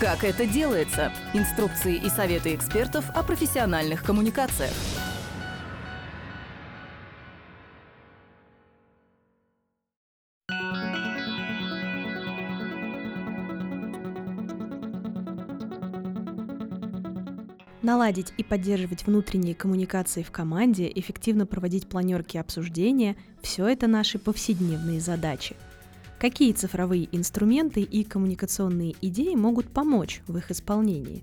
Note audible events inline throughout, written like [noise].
Как это делается? Инструкции и советы экспертов о профессиональных коммуникациях. Наладить и поддерживать внутренние коммуникации в команде, эффективно проводить планерки и обсуждения – все это наши повседневные задачи – Какие цифровые инструменты и коммуникационные идеи могут помочь в их исполнении?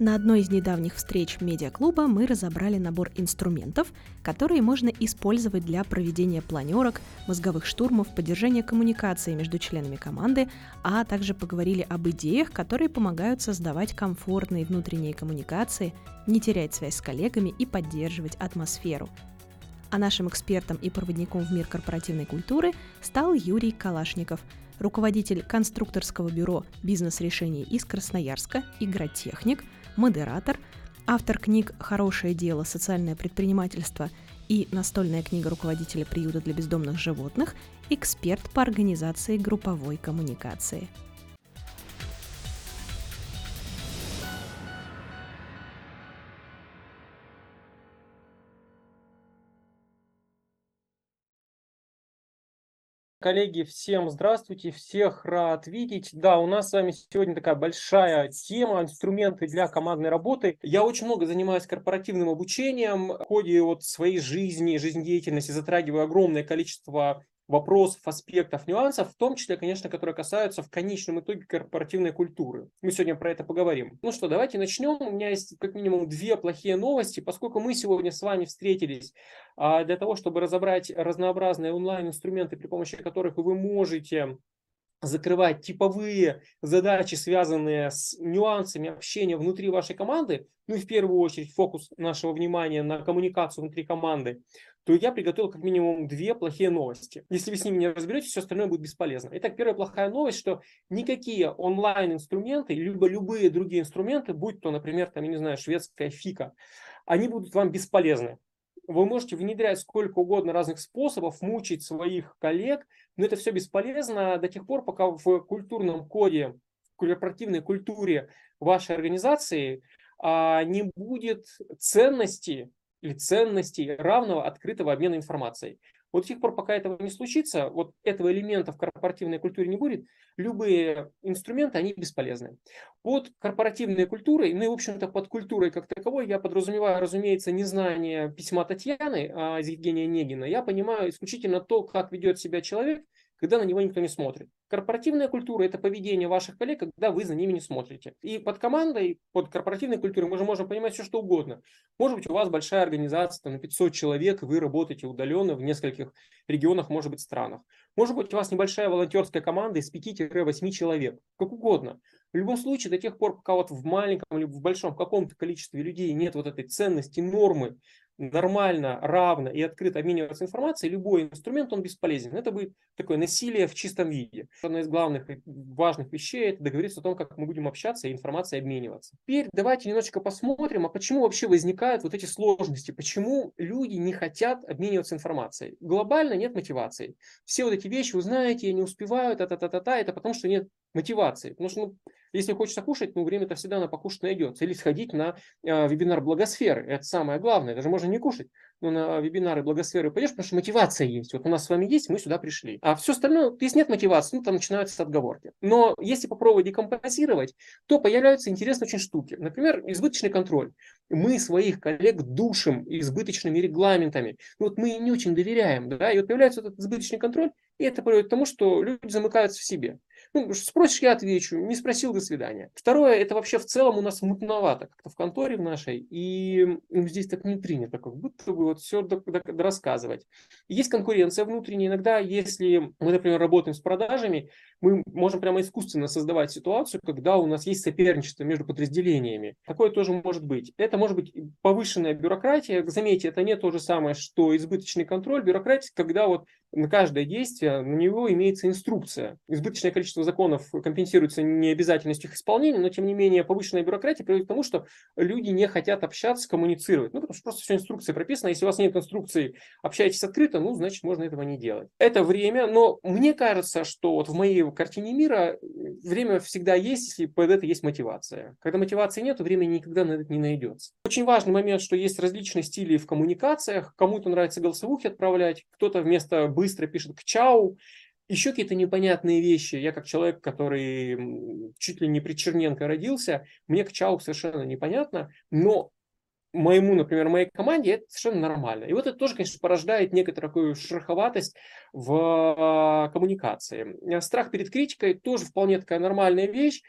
На одной из недавних встреч медиаклуба мы разобрали набор инструментов, которые можно использовать для проведения планерок, мозговых штурмов, поддержания коммуникации между членами команды, а также поговорили об идеях, которые помогают создавать комфортные внутренние коммуникации, не терять связь с коллегами и поддерживать атмосферу – а нашим экспертом и проводником в мир корпоративной культуры стал Юрий Калашников, руководитель конструкторского бюро бизнес-решений из Красноярска, игротехник, модератор, автор книг «Хорошее дело. Социальное предпринимательство» и настольная книга руководителя приюта для бездомных животных, эксперт по организации групповой коммуникации. Коллеги, всем здравствуйте, всех рад видеть. Да, у нас с вами сегодня такая большая тема, инструменты для командной работы. Я очень много занимаюсь корпоративным обучением. В ходе вот своей жизни, жизнедеятельности затрагиваю огромное количество вопросов, аспектов, нюансов, в том числе, конечно, которые касаются в конечном итоге корпоративной культуры. Мы сегодня про это поговорим. Ну что, давайте начнем. У меня есть как минимум две плохие новости, поскольку мы сегодня с вами встретились а, для того, чтобы разобрать разнообразные онлайн-инструменты, при помощи которых вы можете закрывать типовые задачи, связанные с нюансами общения внутри вашей команды, ну и в первую очередь фокус нашего внимания на коммуникацию внутри команды, то я приготовил как минимум две плохие новости. Если вы с ними не разберетесь, все остальное будет бесполезно. Итак, первая плохая новость, что никакие онлайн-инструменты, либо любые другие инструменты, будь то, например, там, я не знаю, шведская фика, они будут вам бесполезны. Вы можете внедрять сколько угодно разных способов, мучить своих коллег, но это все бесполезно до тех пор, пока в культурном коде, в корпоративной культуре вашей организации а, не будет ценности или ценностей равного открытого обмена информацией. Вот до тех пор, пока этого не случится, вот этого элемента в корпоративной культуре не будет, любые инструменты, они бесполезны. Под корпоративной культурой, ну и, в общем-то, под культурой как таковой, я подразумеваю, разумеется, незнание письма Татьяны а, из Евгения Негина. Я понимаю исключительно то, как ведет себя человек, когда на него никто не смотрит. Корпоративная культура – это поведение ваших коллег, когда вы за ними не смотрите. И под командой, под корпоративной культурой мы же можем понимать все, что угодно. Может быть, у вас большая организация там, на 500 человек, и вы работаете удаленно в нескольких регионах, может быть, странах. Может быть, у вас небольшая волонтерская команда из 5-8 человек, как угодно. В любом случае, до тех пор, пока вот в маленьком или в большом каком-то количестве людей нет вот этой ценности, нормы, нормально, равно и открыто обмениваться информацией, любой инструмент, он бесполезен. Это будет такое насилие в чистом виде. Одна из главных и важных вещей – это договориться о том, как мы будем общаться и информацией обмениваться. Теперь давайте немножечко посмотрим, а почему вообще возникают вот эти сложности, почему люди не хотят обмениваться информацией. Глобально нет мотивации. Все вот эти вещи, вы знаете, не успевают, та-та-та-та-та, это потому, что нет мотивации. Потому что ну, если хочется кушать, ну, время-то всегда на покушать найдется. Или сходить на э, вебинар благосферы. Это самое главное. Даже можно не кушать, но на вебинары благосферы пойдешь, потому что мотивация есть. Вот у нас с вами есть, мы сюда пришли. А все остальное, если нет мотивации, ну, там начинаются отговорки. Но если попробовать декомпозировать, то появляются интересные очень штуки. Например, избыточный контроль. Мы своих коллег душим избыточными регламентами. Ну, вот мы не очень доверяем. Да? И вот появляется этот избыточный контроль, и это приводит к тому, что люди замыкаются в себе. Ну, спросишь, я отвечу. Не спросил, до свидания. Второе, это вообще в целом у нас мутновато как-то в конторе в нашей. И здесь так не принято, как будто бы вот все рассказывать. Есть конкуренция внутренняя. Иногда, если мы, например, работаем с продажами, мы можем прямо искусственно создавать ситуацию, когда у нас есть соперничество между подразделениями. Такое тоже может быть. Это может быть повышенная бюрократия. Заметьте, это не то же самое, что избыточный контроль. Бюрократия, когда вот на каждое действие на него имеется инструкция. Избыточное количество законов компенсируется необязательностью их исполнения, но тем не менее повышенная бюрократия приводит к тому, что люди не хотят общаться, коммуницировать. Ну, потому что просто все инструкция прописана. Если у вас нет инструкции, общайтесь открыто, ну, значит, можно этого не делать. Это время, но мне кажется, что вот в моей картине мира время всегда есть, если под это есть мотивация. Когда мотивации нет, времени никогда на это не найдется. Очень важный момент, что есть различные стили в коммуникациях. Кому-то нравится голосовухи отправлять, кто-то вместо быстро пишет к чау, еще какие-то непонятные вещи. Я как человек, который чуть ли не при Черненко родился, мне к чау совершенно непонятно, но моему, например, моей команде это совершенно нормально. И вот это тоже, конечно, порождает некоторую такую шероховатость в а, коммуникации. Страх перед критикой тоже вполне такая нормальная вещь.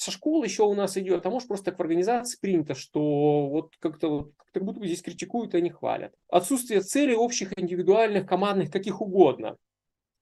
Со школы еще у нас идет, а может просто так в организации принято, что вот как-то как будто бы здесь критикуют, а не хвалят. Отсутствие целей общих, индивидуальных, командных, каких угодно.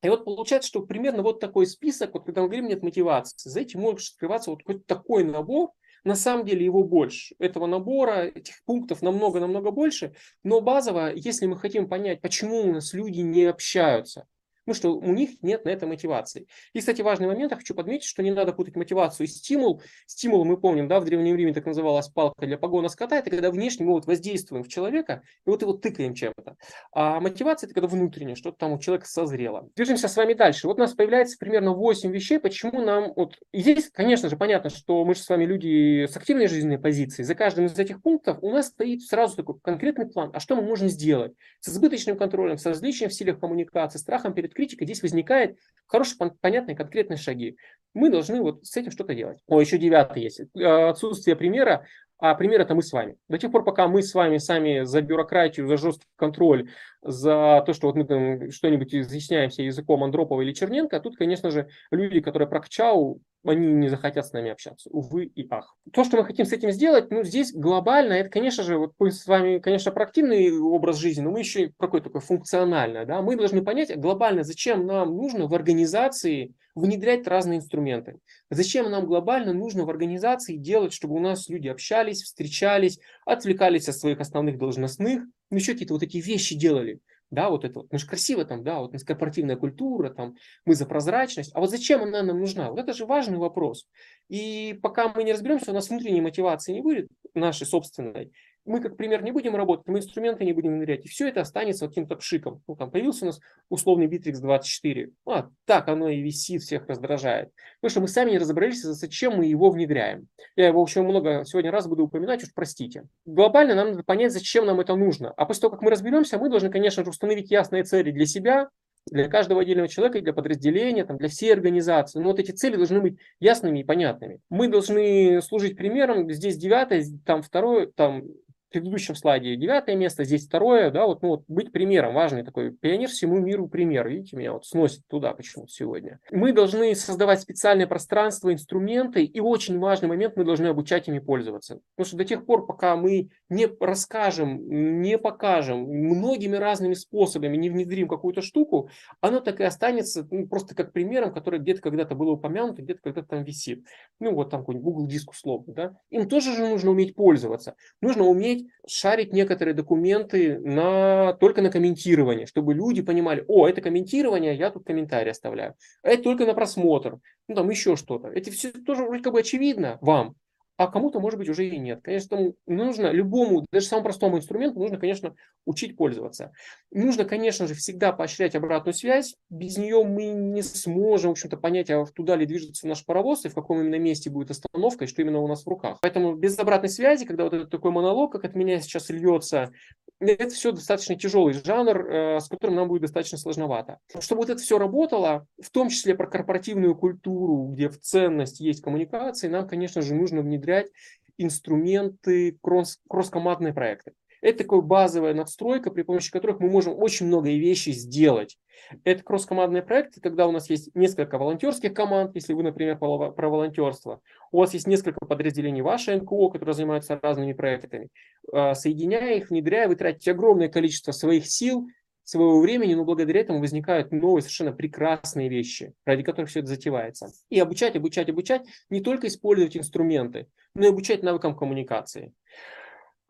И вот получается, что примерно вот такой список, вот когда мы говорим нет мотивации, за этим может скрываться вот какой-то такой набор, на самом деле его больше. Этого набора, этих пунктов намного-намного больше. Но базово, если мы хотим понять, почему у нас люди не общаются, ну что у них нет на это мотивации. И, кстати, важный момент, я хочу подметить, что не надо путать мотивацию и стимул. Стимул, мы помним, да, в Древнем Риме так называлась палка для погона скота, это когда внешне мы вот воздействуем в человека, и вот его тыкаем чем-то. А мотивация это когда внутренне, что-то там у человека созрело. Движемся с вами дальше. Вот у нас появляется примерно 8 вещей, почему нам вот... И здесь, конечно же, понятно, что мы же с вами люди с активной жизненной позицией. За каждым из этих пунктов у нас стоит сразу такой конкретный план, а что мы можем сделать с избыточным контролем, с различием в стилях коммуникации, страхом перед критика, здесь возникает хорошие, понятные, конкретные шаги. Мы должны вот с этим что-то делать. О, еще девятый есть. Э, отсутствие примера, а пример это мы с вами. До тех пор, пока мы с вами сами за бюрократию, за жесткий контроль, за то, что вот мы там что-нибудь изъясняемся языком Андропова или Черненко, тут, конечно же, люди, которые прокачал, они не захотят с нами общаться. Увы и ах. То, что мы хотим с этим сделать, ну, здесь глобально, это, конечно же, вот мы с вами, конечно, про активный образ жизни, но мы еще и какой такой функциональный, да, мы должны понять глобально, зачем нам нужно в организации внедрять разные инструменты. Зачем нам глобально нужно в организации делать, чтобы у нас люди общались, встречались, отвлекались от своих основных должностных, еще какие-то вот эти вещи делали. Да, вот это вот, мы же красиво там, да, вот у нас корпоративная культура, там, мы за прозрачность. А вот зачем она нам нужна? Вот это же важный вопрос. И пока мы не разберемся, у нас внутренней мотивации не будет, нашей собственной, мы как пример не будем работать, мы инструменты не будем внедрять, и все это останется каким-то пшиком. Ну, там появился у нас условный Bittrex 24. А, так оно и висит, всех раздражает. Потому что мы сами не разобрались, зачем мы его внедряем. Я его, общем, много сегодня раз буду упоминать, уж простите. Глобально нам надо понять, зачем нам это нужно. А после того, как мы разберемся, мы должны, конечно же, установить ясные цели для себя, для каждого отдельного человека, для подразделения, там, для всей организации. Но вот эти цели должны быть ясными и понятными. Мы должны служить примером. Здесь девятое, там второе, там предыдущем слайде девятое место, здесь второе, да, вот, ну, вот быть примером, важный такой пионер всему миру пример, видите, меня вот сносит туда почему-то сегодня. Мы должны создавать специальное пространство, инструменты, и очень важный момент, мы должны обучать ими пользоваться. Потому что до тех пор, пока мы не расскажем, не покажем многими разными способами, не внедрим какую-то штуку, оно так и останется ну, просто как примером, который где-то когда-то было упомянуто, где-то когда-то там висит. Ну, вот там какой-нибудь Google диск условно, да. Им тоже же нужно уметь пользоваться. Нужно уметь уметь шарить некоторые документы на, только на комментирование, чтобы люди понимали, о, это комментирование, я тут комментарий оставляю. А это только на просмотр, ну там еще что-то. Это все тоже вроде как бы очевидно вам, а кому-то, может быть, уже и нет. Конечно, нужно любому, даже самому простому инструменту, нужно, конечно, учить пользоваться. Нужно, конечно же, всегда поощрять обратную связь. Без нее мы не сможем, в общем-то, понять, а туда ли движется наш паровоз, и в каком именно месте будет остановка, и что именно у нас в руках. Поэтому без обратной связи, когда вот этот такой монолог, как от меня сейчас льется, это все достаточно тяжелый жанр, э, с которым нам будет достаточно сложновато. Чтобы вот это все работало, в том числе про корпоративную культуру, где в ценность есть коммуникации, нам, конечно же, нужно внедрять инструменты кросс- кросс-командные проекты. Это такая базовая надстройка, при помощи которых мы можем очень много вещей сделать. Это кросс-командные проекты, когда у нас есть несколько волонтерских команд, если вы, например, про волонтерство. У вас есть несколько подразделений вашей НКО, которые занимаются разными проектами. А, соединяя их, внедряя, вы тратите огромное количество своих сил, своего времени, но благодаря этому возникают новые совершенно прекрасные вещи, ради которых все это затевается. И обучать, обучать, обучать, не только использовать инструменты, но и обучать навыкам коммуникации.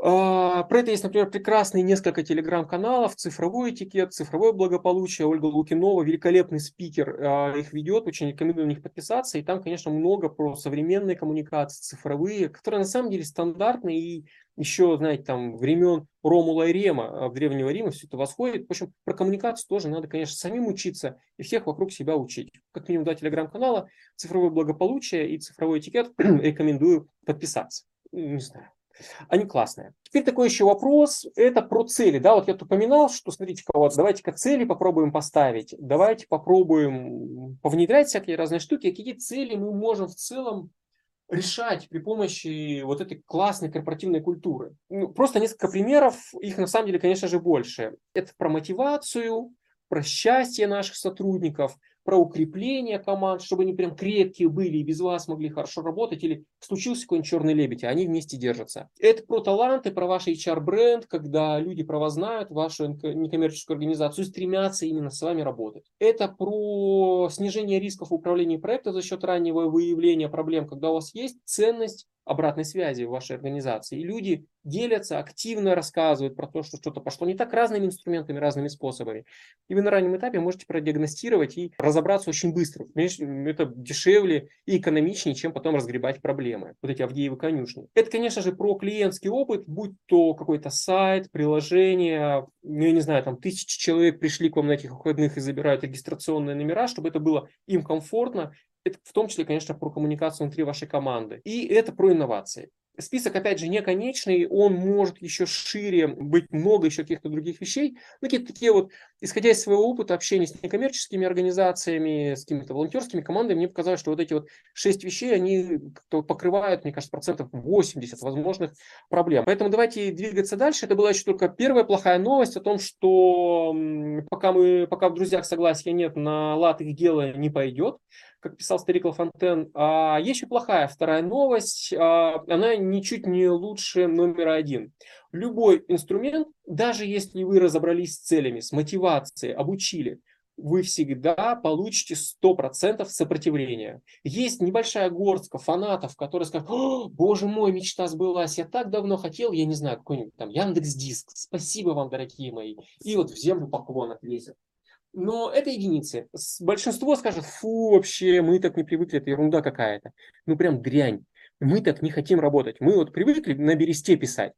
А, про это есть, например, прекрасные несколько телеграм-каналов, цифровой этикет, цифровое благополучие. Ольга Лукинова, великолепный спикер, а, их ведет, очень рекомендую на них подписаться. И там, конечно, много про современные коммуникации, цифровые, которые на самом деле стандартные и еще, знаете, там времен Ромула и Рема, а, в Древнего Рима все это восходит. В общем, про коммуникацию тоже надо, конечно, самим учиться и всех вокруг себя учить. Как минимум два телеграм-канала, цифровое благополучие и цифровой этикет [clears throat] рекомендую подписаться. Не знаю, они классные. Теперь такой еще вопрос, это про цели. Да, вот я тут упоминал, что, смотрите-ка, вот давайте-ка цели попробуем поставить, давайте попробуем повнедрять всякие разные штуки, какие цели мы можем в целом решать при помощи вот этой классной корпоративной культуры. Ну, просто несколько примеров, их на самом деле, конечно же, больше. Это про мотивацию, про счастье наших сотрудников, про укрепление команд, чтобы они прям крепкие были и без вас могли хорошо работать, или случился какой-нибудь черный лебедь, а они вместе держатся. Это про таланты, про ваш HR-бренд, когда люди про вас знают, вашу некоммерческую организацию, и стремятся именно с вами работать. Это про снижение рисков управления проекта за счет раннего выявления проблем, когда у вас есть ценность обратной связи в вашей организации. И люди делятся, активно рассказывают про то, что что-то пошло не так разными инструментами, разными способами. И вы на раннем этапе можете продиагностировать и разобраться очень быстро. Это дешевле и экономичнее, чем потом разгребать проблемы. Вот эти Авдеевы конюшни. Это, конечно же, про клиентский опыт, будь то какой-то сайт, приложение, ну, я не знаю, там тысячи человек пришли к вам на этих выходных и забирают регистрационные номера, чтобы это было им комфортно, это в том числе, конечно, про коммуникацию внутри вашей команды. И это про инновации. Список, опять же, не конечный, он может еще шире быть много еще каких-то других вещей. Ну, какие-то такие вот, исходя из своего опыта общения с некоммерческими организациями, с какими-то волонтерскими командами, мне показалось, что вот эти вот шесть вещей, они покрывают, мне кажется, процентов 80 возможных проблем. Поэтому давайте двигаться дальше. Это была еще только первая плохая новость о том, что пока мы, пока в друзьях согласия нет, на лад их дело не пойдет как писал старик Лафонтен. А еще плохая вторая новость, а, она ничуть не лучше номера один. Любой инструмент, даже если вы разобрались с целями, с мотивацией, обучили, вы всегда получите 100% сопротивления. Есть небольшая горстка фанатов, которые скажут, боже мой, мечта сбылась, я так давно хотел, я не знаю, какой-нибудь там Яндекс Диск, спасибо вам, дорогие мои. И вот в землю поклон отвесят. Но это единицы. Большинство скажет, фу, вообще, мы так не привыкли, это ерунда какая-то. Ну, прям дрянь. Мы так не хотим работать. Мы вот привыкли на бересте писать,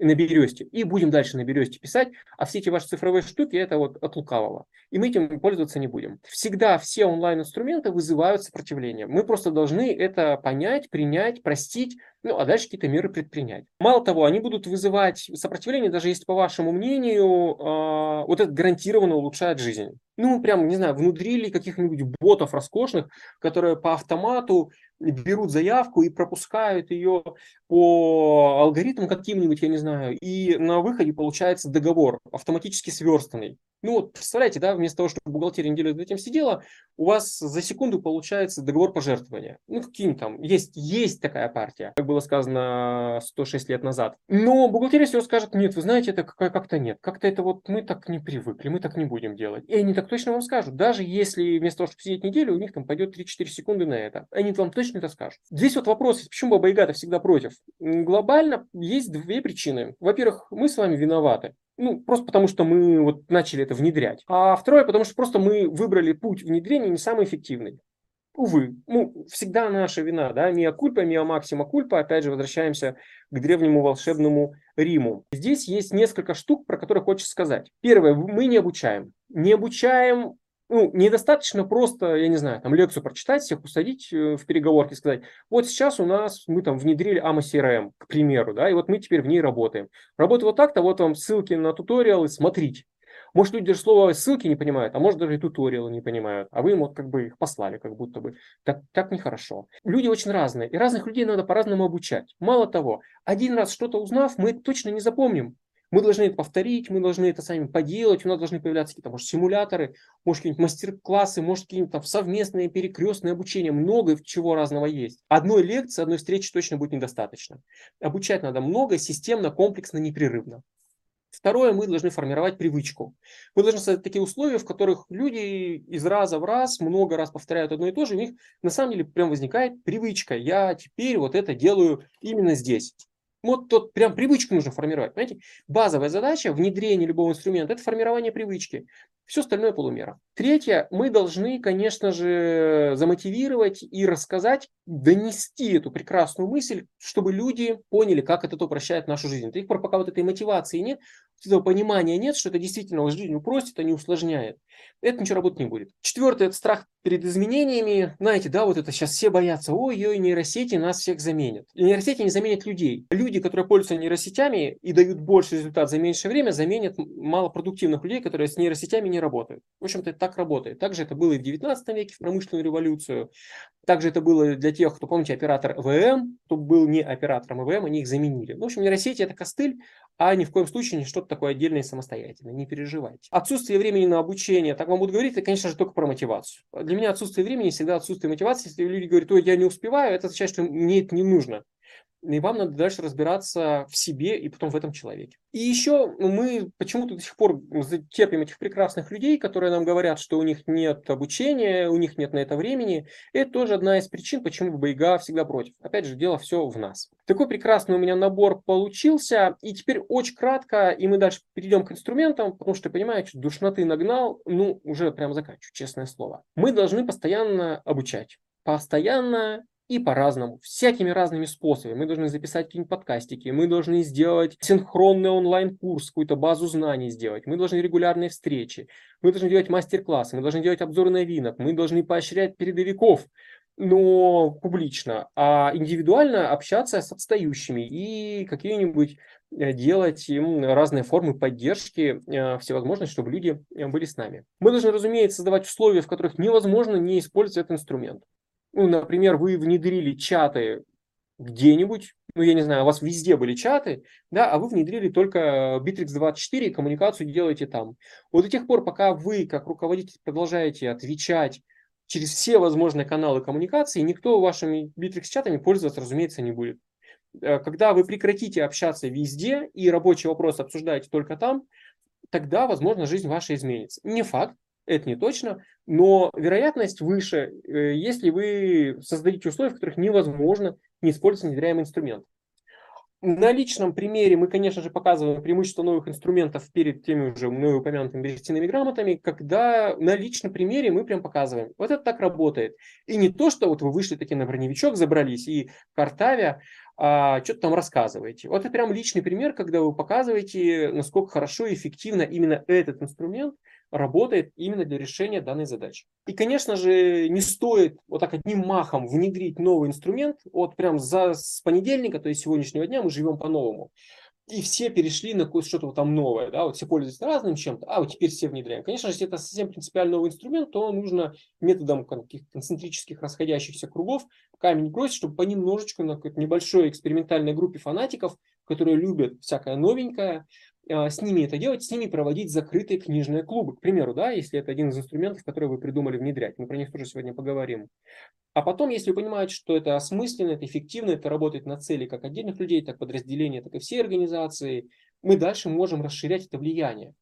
на бересте, и будем дальше на бересте писать, а все эти ваши цифровые штуки, это вот от лукавого. И мы этим пользоваться не будем. Всегда все онлайн-инструменты вызывают сопротивление. Мы просто должны это понять, принять, простить, ну, а дальше какие-то меры предпринять. Мало того, они будут вызывать сопротивление, даже если, по вашему мнению, э, вот это гарантированно улучшает жизнь. Ну, прям, не знаю, внудрили каких-нибудь ботов роскошных, которые по автомату берут заявку и пропускают ее по алгоритму каким-нибудь, я не знаю, и на выходе получается договор автоматически сверстанный. Ну вот, представляете, да, вместо того, чтобы бухгалтерия неделю над этим сидела, у вас за секунду получается договор пожертвования. Ну, каким там, есть, есть такая партия, как было сказано 106 лет назад. Но бухгалтерия все скажет, нет, вы знаете, это как-то нет, как-то это вот мы так не привыкли, мы так не будем делать. И они так точно вам скажут, даже если вместо того, чтобы сидеть неделю, у них там пойдет 3-4 секунды на это. Они вам точно это скажут. Здесь вот вопрос, почему Баба всегда против? Глобально есть две причины. Во-первых, мы с вами виноваты. Ну, просто потому что мы вот начали это внедрять. А второе, потому что просто мы выбрали путь внедрения не самый эффективный. Увы, ну, всегда наша вина, да, миа кульпа, миа максима кульпа, опять же, возвращаемся к древнему волшебному Риму. Здесь есть несколько штук, про которые хочется сказать. Первое, мы не обучаем. Не обучаем ну, недостаточно просто, я не знаю, там лекцию прочитать, всех усадить э, в переговорке сказать, вот сейчас у нас, мы там внедрили AMA CRM, к примеру, да, и вот мы теперь в ней работаем. Работает вот так-то, вот вам ссылки на туториалы, смотрите. Может, люди даже слово ссылки не понимают, а может, даже и туториалы не понимают, а вы им вот как бы их послали, как будто бы. Так, так нехорошо. Люди очень разные, и разных людей надо по-разному обучать. Мало того, один раз что-то узнав, мы точно не запомним. Мы должны это повторить, мы должны это сами поделать, у нас должны появляться какие-то, может, симуляторы, может, какие-нибудь мастер-классы, может, какие-нибудь там совместные перекрестные обучения, много чего разного есть. Одной лекции, одной встречи точно будет недостаточно. Обучать надо много, системно, комплексно, непрерывно. Второе, мы должны формировать привычку. Мы должны создать такие условия, в которых люди из раза в раз, много раз повторяют одно и то же, у них на самом деле прям возникает привычка. Я теперь вот это делаю именно здесь. Вот тут прям привычку нужно формировать. Понимаете? Базовая задача внедрения любого инструмента – это формирование привычки. Все остальное полумера. Третье, мы должны, конечно же, замотивировать и рассказать, донести эту прекрасную мысль, чтобы люди поняли, как это упрощает нашу жизнь. Тех пор, пока вот этой мотивации нет, этого понимания нет, что это действительно жизнь упростит, а не усложняет, это ничего работать не будет. Четвертое – это страх перед изменениями. Знаете, да, вот это сейчас все боятся, ой-ой, нейросети нас всех заменят. И нейросети не заменят людей. Люди, которые пользуются нейросетями и дают больше результат за меньшее время, заменят малопродуктивных людей, которые с нейросетями не работают. В общем-то, это так работает. Также это было и в 19 веке, в промышленную революцию. Также это было для тех, кто, помните, оператор ВМ, кто был не оператором ВМ, они их заменили. В общем, нейросети – это костыль, а ни в коем случае не что-то такое отдельное и самостоятельное. Не переживайте. Отсутствие времени на обучение, так вам будут говорить, это, конечно же, только про мотивацию. Для меня отсутствие времени всегда отсутствие мотивации. Если люди говорят, ой, я не успеваю, это означает, что мне это не нужно. И вам надо дальше разбираться в себе и потом в этом человеке. И еще мы почему-то до сих пор терпим этих прекрасных людей, которые нам говорят, что у них нет обучения, у них нет на это времени. Это тоже одна из причин, почему БИГА всегда против. Опять же, дело все в нас. Такой прекрасный у меня набор получился. И теперь очень кратко, и мы дальше перейдем к инструментам, потому что, понимаете, душноты нагнал, ну, уже прям заканчиваю, честное слово. Мы должны постоянно обучать постоянно и по-разному, всякими разными способами. Мы должны записать какие-нибудь подкастики, мы должны сделать синхронный онлайн-курс, какую-то базу знаний сделать, мы должны регулярные встречи, мы должны делать мастер-классы, мы должны делать обзоры новинок, мы должны поощрять передовиков, но публично, а индивидуально общаться с отстающими и какие-нибудь э, делать им разные формы поддержки э, всевозможной, чтобы люди э, были с нами. Мы должны, разумеется, создавать условия, в которых невозможно не использовать этот инструмент ну, например, вы внедрили чаты где-нибудь, ну, я не знаю, у вас везде были чаты, да, а вы внедрили только Bittrex24 и коммуникацию делаете там. Вот до тех пор, пока вы, как руководитель, продолжаете отвечать через все возможные каналы коммуникации, никто вашими Bittrex-чатами пользоваться, разумеется, не будет. Э, когда вы прекратите общаться везде и рабочий вопрос обсуждаете только там, тогда, возможно, жизнь ваша изменится. Не факт, это не точно, но вероятность выше, э, если вы создадите условия, в которых невозможно не использовать внедряемый инструмент. На личном примере мы, конечно же, показываем преимущество новых инструментов перед теми уже мной упомянутыми берестяными грамотами, когда на личном примере мы прям показываем, вот это так работает. И не то, что вот вы вышли таки на броневичок, забрались и картавя, а, что-то там рассказываете. Вот это прям личный пример, когда вы показываете, насколько хорошо и эффективно именно этот инструмент работает именно для решения данной задачи. И, конечно же, не стоит вот так одним махом внедрить новый инструмент. Вот прям за, с понедельника, то есть сегодняшнего дня мы живем по-новому. И все перешли на что-то там новое, да, вот все пользуются разным чем-то, а вот теперь все внедряем. Конечно же, если это совсем принципиально новый инструмент, то нужно методом каких-то концентрических расходящихся кругов камень бросить, чтобы понемножечку на какой-то небольшой экспериментальной группе фанатиков, которые любят всякое новенькое, с ними это делать, с ними проводить закрытые книжные клубы, к примеру, да, если это один из инструментов, которые вы придумали внедрять. Мы про них тоже сегодня поговорим. А потом, если вы понимаете, что это осмысленно, это эффективно, это работает на цели как отдельных людей, так подразделения, так и всей организации, мы дальше можем расширять это влияние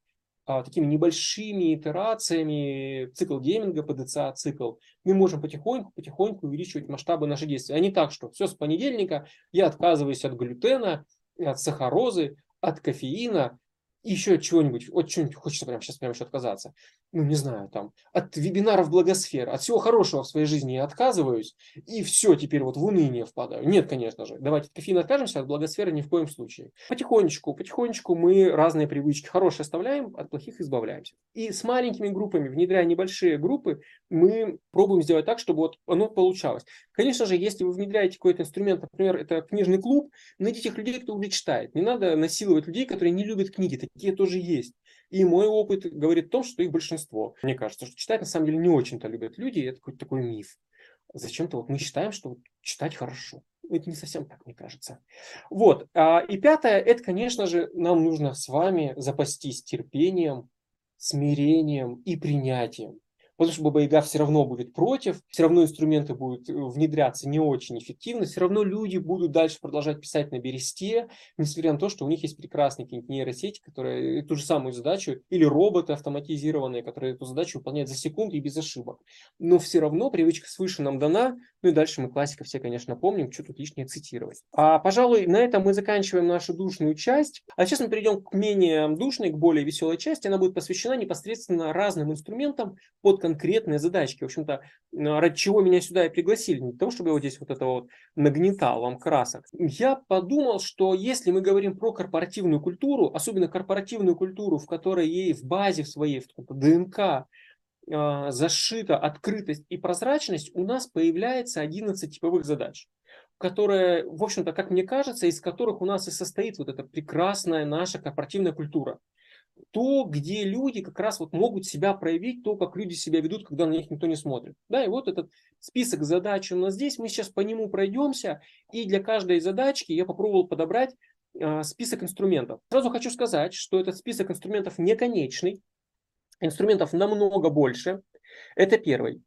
а, такими небольшими итерациями, цикл гейминга, ПДЦА цикл, мы можем потихоньку, потихоньку увеличивать масштабы наших действий. А не так, что все с понедельника я отказываюсь от глютена, от сахарозы, от кофеина, еще от чего-нибудь, вот что-нибудь хочется прямо сейчас прямо еще отказаться ну не знаю, там, от вебинаров благосферы, от всего хорошего в своей жизни я отказываюсь, и все, теперь вот в уныние впадаю. Нет, конечно же. Давайте от кофеина откажемся, от благосферы ни в коем случае. Потихонечку, потихонечку мы разные привычки хорошие оставляем, от плохих избавляемся. И с маленькими группами, внедряя небольшие группы, мы пробуем сделать так, чтобы вот оно получалось. Конечно же, если вы внедряете какой-то инструмент, например, это книжный клуб, найдите тех людей, кто уже читает. Не надо насиловать людей, которые не любят книги. Такие тоже есть. И мой опыт говорит о том, что их большинство. Мне кажется, что читать на самом деле не очень-то любят люди, и это какой-то такой миф. Зачем-то вот мы считаем, что читать хорошо. Это не совсем так, мне кажется. Вот. А, и пятое, это, конечно же, нам нужно с вами запастись терпением, смирением и принятием. Потому что Баба Яга все равно будет против, все равно инструменты будут э, внедряться не очень эффективно, все равно люди будут дальше продолжать писать на бересте, несмотря на то, что у них есть прекрасные какие-нибудь нейросети, которые ту же самую задачу, или роботы автоматизированные, которые эту задачу выполняют за секунду и без ошибок. Но все равно привычка свыше нам дана, ну и дальше мы классика все, конечно, помним, что тут лишнее цитировать. А, пожалуй, на этом мы заканчиваем нашу душную часть. А сейчас мы перейдем к менее душной, к более веселой части. Она будет посвящена непосредственно разным инструментам под конкретные задачки. В общем-то, ради чего меня сюда и пригласили. Не того, чтобы я вот здесь вот это вот нагнетал вам красок. Я подумал, что если мы говорим про корпоративную культуру, особенно корпоративную культуру, в которой ей в базе в своей, в ДНК а, зашита открытость и прозрачность, у нас появляется 11 типовых задач которые, в общем-то, как мне кажется, из которых у нас и состоит вот эта прекрасная наша корпоративная культура. То, где люди как раз вот могут себя проявить, то, как люди себя ведут, когда на них никто не смотрит. Да, и вот этот список задач у нас здесь, мы сейчас по нему пройдемся, и для каждой задачки я попробовал подобрать э, список инструментов. Сразу хочу сказать, что этот список инструментов не конечный, инструментов намного больше. Это первый.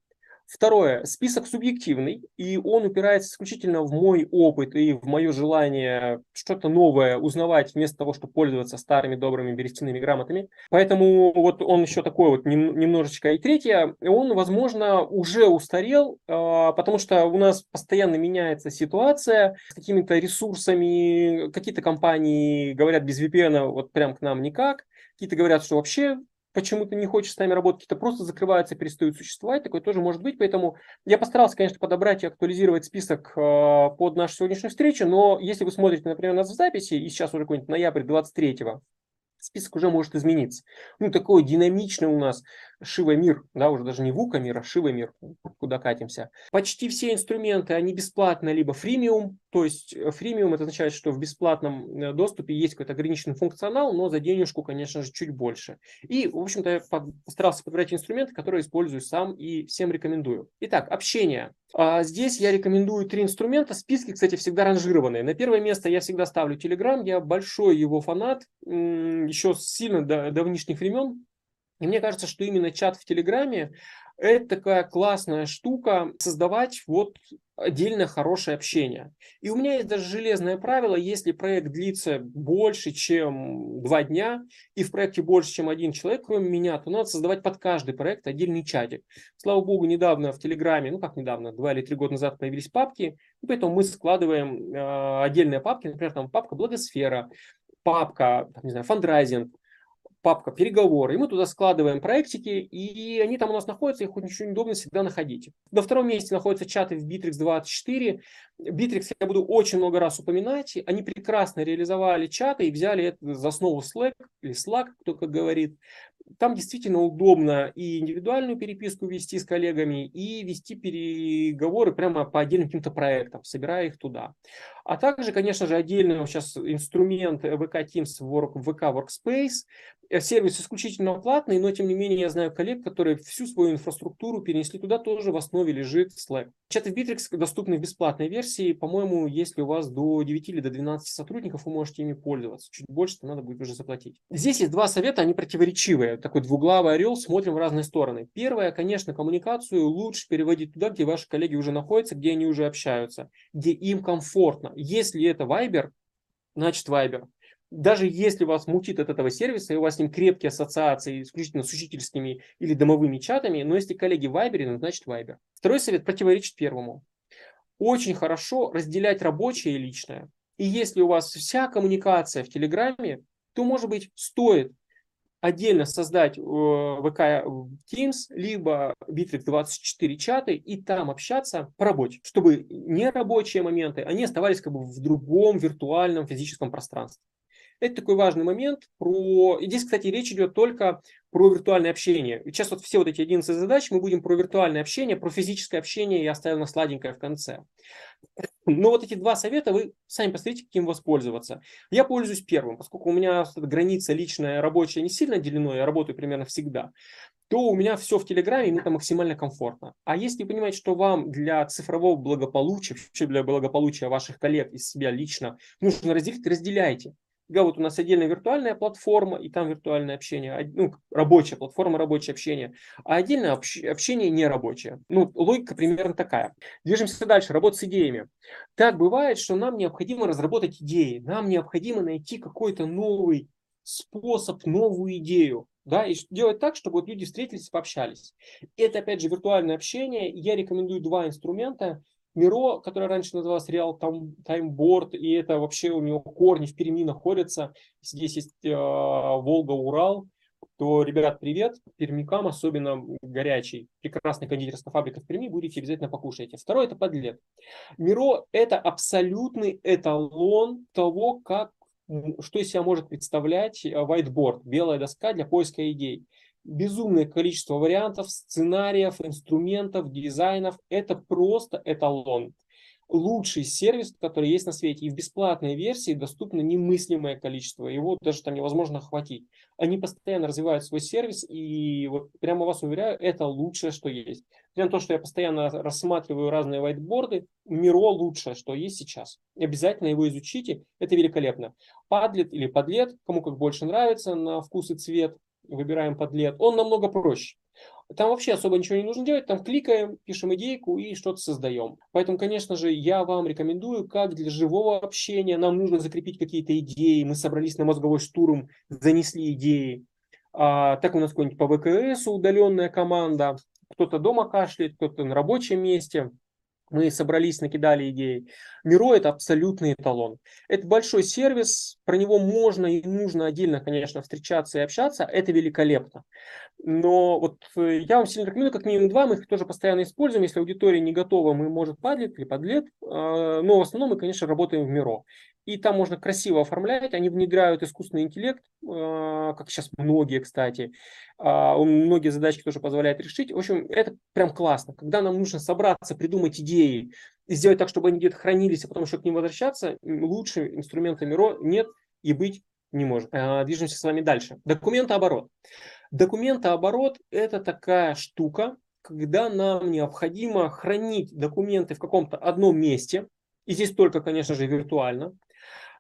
Второе, список субъективный, и он упирается исключительно в мой опыт и в мое желание что-то новое узнавать, вместо того, чтобы пользоваться старыми добрыми берестяными грамотами. Поэтому вот он еще такой вот немножечко. И третье, он, возможно, уже устарел, а, потому что у нас постоянно меняется ситуация с какими-то ресурсами, какие-то компании говорят без VPN вот прям к нам никак, какие-то говорят, что вообще почему-то не хочет с нами работать, какие-то просто закрываются, перестают существовать, такое тоже может быть, поэтому я постарался, конечно, подобрать и актуализировать список э, под нашу сегодняшнюю встречу, но если вы смотрите, например, нас в записи, и сейчас уже какой-нибудь ноябрь 23-го, список уже может измениться. Ну, такой динамичный у нас Шива мир, да, уже даже не Вука мир, а Шива мир, куда катимся. Почти все инструменты, они бесплатно, либо фримиум, то есть э, фримиум это означает, что в бесплатном э, доступе есть какой-то ограниченный функционал, но за денежку, конечно же, чуть больше. И, в общем-то, я постарался подобрать инструменты, которые использую сам и всем рекомендую. Итак, общение. А здесь я рекомендую три инструмента. Списки, кстати, всегда ранжированные. На первое место я всегда ставлю Telegram. Я большой его фанат, еще сильно до давнишних времен. И мне кажется, что именно чат в Телеграме – это такая классная штука создавать вот отдельно хорошее общение. И у меня есть даже железное правило, если проект длится больше, чем два дня, и в проекте больше, чем один человек, кроме меня, то надо создавать под каждый проект отдельный чатик. Слава богу, недавно в Телеграме, ну как недавно, два или три года назад появились папки, и поэтому мы складываем э, отдельные папки, например, там папка «Благосфера», папка, там, не знаю, фандрайзинг, папка переговоры, и мы туда складываем проектики, и они там у нас находятся, их очень удобно всегда находить. На втором месте находятся чаты в Bittrex24. Bittrex я буду очень много раз упоминать. Они прекрасно реализовали чаты и взяли это за основу Slack или Slack, кто как говорит. Там действительно удобно и индивидуальную переписку вести с коллегами, и вести переговоры прямо по отдельным каким-то проектам, собирая их туда. А также, конечно же, отдельный сейчас инструмент VK Teams Work, VK Workspace. Э, сервис исключительно платный, но тем не менее я знаю коллег, которые всю свою инфраструктуру перенесли туда, тоже в основе лежит Slack. Чаты в Bittrex доступны в бесплатной версии. По-моему, если у вас до 9 или до 12 сотрудников, вы можете ими пользоваться. Чуть больше, то надо будет уже заплатить. Здесь есть два совета, они противоречивые. Такой двуглавый орел, смотрим в разные стороны. Первое, конечно, коммуникацию лучше переводить туда, где ваши коллеги уже находятся, где они уже общаются, где им комфортно. Если это Viber, значит Viber даже если вас мутит от этого сервиса, и у вас с ним крепкие ассоциации исключительно с учительскими или домовыми чатами, но если коллеги в Viber, ну, значит Viber. Второй совет противоречит первому. Очень хорошо разделять рабочее и личное. И если у вас вся коммуникация в Телеграме, то, может быть, стоит отдельно создать VK э, Teams, либо Bittrex 24 чаты и там общаться по работе, чтобы не рабочие моменты, они оставались как бы в другом виртуальном физическом пространстве. Это такой важный момент. Про... И здесь, кстати, речь идет только про виртуальное общение. И сейчас вот все вот эти 11 задач мы будем про виртуальное общение, про физическое общение я оставил на сладенькое в конце. Но вот эти два совета вы сами посмотрите, каким воспользоваться. Я пользуюсь первым, поскольку у меня граница личная рабочая не сильно отделена, я работаю примерно всегда, то у меня все в Телеграме, и мне там максимально комфортно. А если вы понимаете, что вам для цифрового благополучия, вообще для благополучия ваших коллег и себя лично нужно разделить, разделяйте. Да, вот у нас отдельная виртуальная платформа, и там виртуальное общение, ну, рабочая платформа, рабочее общение, а отдельное общение нерабочее. Ну, логика примерно такая. Движемся дальше, работа с идеями. Так бывает, что нам необходимо разработать идеи, нам необходимо найти какой-то новый способ, новую идею да, и делать так, чтобы вот люди встретились и пообщались. Это, опять же, виртуальное общение. Я рекомендую два инструмента. Миро, который раньше назывался Real Timeboard, и это вообще у него корни в Перми находятся. Здесь есть э, Волга, Урал. То, ребят, привет, пермякам, особенно горячий, прекрасная кондитерская фабрика в Перми, будете обязательно покушайте. Второе – это подлет. Миро – это абсолютный эталон того, как что из себя может представлять э, whiteboard, белая доска для поиска идей. Безумное количество вариантов, сценариев, инструментов, дизайнов. Это просто эталон лучший сервис, который есть на свете. И в бесплатной версии доступно немыслимое количество. Его даже там невозможно охватить. Они постоянно развивают свой сервис, и вот прямо вас уверяю, это лучшее, что есть. На то, что я постоянно рассматриваю разные whiteboard, Миро лучшее, что есть сейчас. Обязательно его изучите, это великолепно. Падлет или подлет, кому как больше нравится, на вкус и цвет, выбираем подлет, он намного проще. Там вообще особо ничего не нужно делать, там кликаем, пишем идейку и что-то создаем. Поэтому, конечно же, я вам рекомендую, как для живого общения нам нужно закрепить какие-то идеи. Мы собрались на мозговой штурм, занесли идеи. А, так у нас какой-нибудь по ВКС удаленная команда, кто-то дома кашляет, кто-то на рабочем месте. Мы собрались, накидали идеи. Миро – это абсолютный эталон. Это большой сервис, про него можно и нужно отдельно, конечно, встречаться и общаться. Это великолепно. Но вот э, я вам сильно рекомендую, как минимум два, мы их тоже постоянно используем. Если аудитория не готова, мы, может, падлет или подлет. А, но в основном мы, конечно, работаем в Миро. И там можно красиво оформлять, они внедряют искусственный интеллект, а, как сейчас многие, кстати. А, многие задачки тоже позволяет решить. В общем, это прям классно. Когда нам нужно собраться, придумать идеи и сделать так, чтобы они где-то хранились, а потом еще к ним возвращаться, лучше инструмента Миро нет и быть не может. Движемся с вами дальше. Документооборот. Документооборот – это такая штука, когда нам необходимо хранить документы в каком-то одном месте, и здесь только, конечно же, виртуально.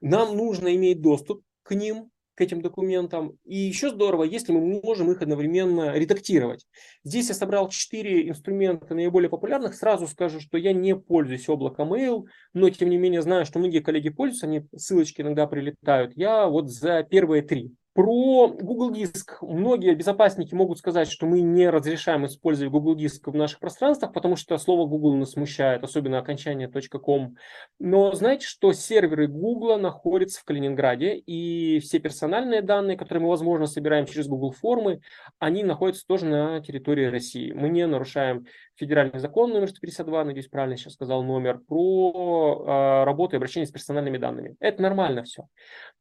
Нам нужно иметь доступ к ним, к этим документам. И еще здорово, если мы можем их одновременно редактировать. Здесь я собрал четыре инструмента наиболее популярных. Сразу скажу, что я не пользуюсь облаком Mail, но тем не менее знаю, что многие коллеги пользуются, они ссылочки иногда прилетают. Я вот за первые три. Про Google Диск. Многие безопасники могут сказать, что мы не разрешаем использовать Google Диск в наших пространствах, потому что слово Google нас смущает, особенно окончание .com. Но знаете, что серверы Google находятся в Калининграде, и все персональные данные, которые мы, возможно, собираем через Google формы, они находятся тоже на территории России. Мы не нарушаем федеральный закон номер 152, надеюсь, правильно сейчас сказал номер, про э, работу и обращение с персональными данными. Это нормально все.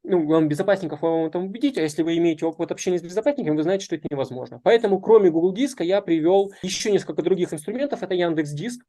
Ну, вам безопасников вам этом убедить, а если вы имеете опыт общения с безопасниками, вы знаете, что это невозможно. Поэтому, кроме Google Диска, я привел еще несколько других инструментов. Это Яндекс Диск.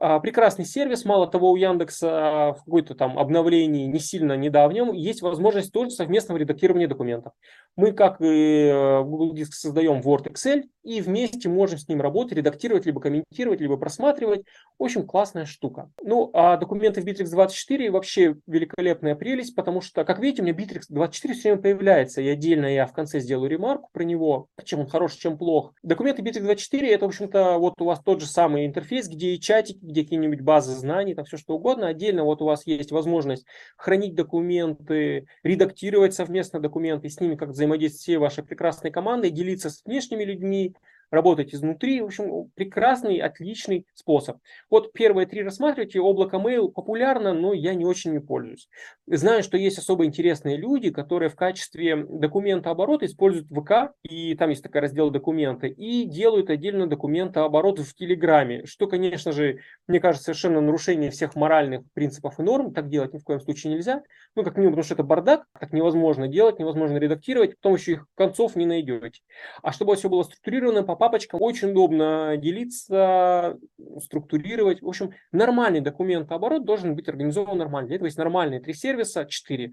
А, прекрасный сервис. Мало того, у Яндекса в какой-то там обновлении не сильно недавнем есть возможность тоже совместного редактирования документов. Мы, как и э, Google Диск, создаем Word, Excel и вместе можем с ним работать, редактировать, либо комментировать, либо просматривать. Общем, классная штука. Ну, а документы в Bittrex 24 вообще великолепная прелесть, потому что, как видите, у меня Bittrex 24 все время появляется. И отдельно я в конце сделаю ремарку про него, чем он хорош, чем плох. Документы Bittrex 24 это, в общем-то, вот у вас тот же самый интерфейс, где и чатики, какие-нибудь базы знаний, там все что угодно. Отдельно вот у вас есть возможность хранить документы, редактировать совместно документы, с ними как взаимодействовать все ваши прекрасные команды, делиться с внешними людьми, работать изнутри. В общем, прекрасный, отличный способ. Вот первые три рассматривайте. Облако Mail популярно, но я не очень не пользуюсь. Знаю, что есть особо интересные люди, которые в качестве документа оборота используют ВК, и там есть такой раздел документы, и делают отдельно документы оборота в Телеграме, что, конечно же, мне кажется, совершенно нарушение всех моральных принципов и норм. Так делать ни в коем случае нельзя. Ну, как минимум, потому что это бардак, так невозможно делать, невозможно редактировать, потом еще их концов не найдете. А чтобы все было структурировано по папочкам, очень удобно делиться, структурировать. В общем, нормальный документооборот должен быть организован нормально. Для этого есть нормальные три сервиса, четыре.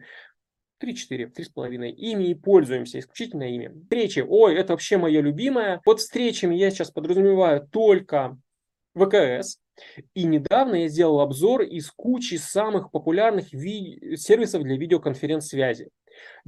3-4, 3,5. Ими и пользуемся, исключительно ими. Встречи. Ой, это вообще моя любимая. Под встречами я сейчас подразумеваю только ВКС. И недавно я сделал обзор из кучи самых популярных ви- сервисов для видеоконференц-связи.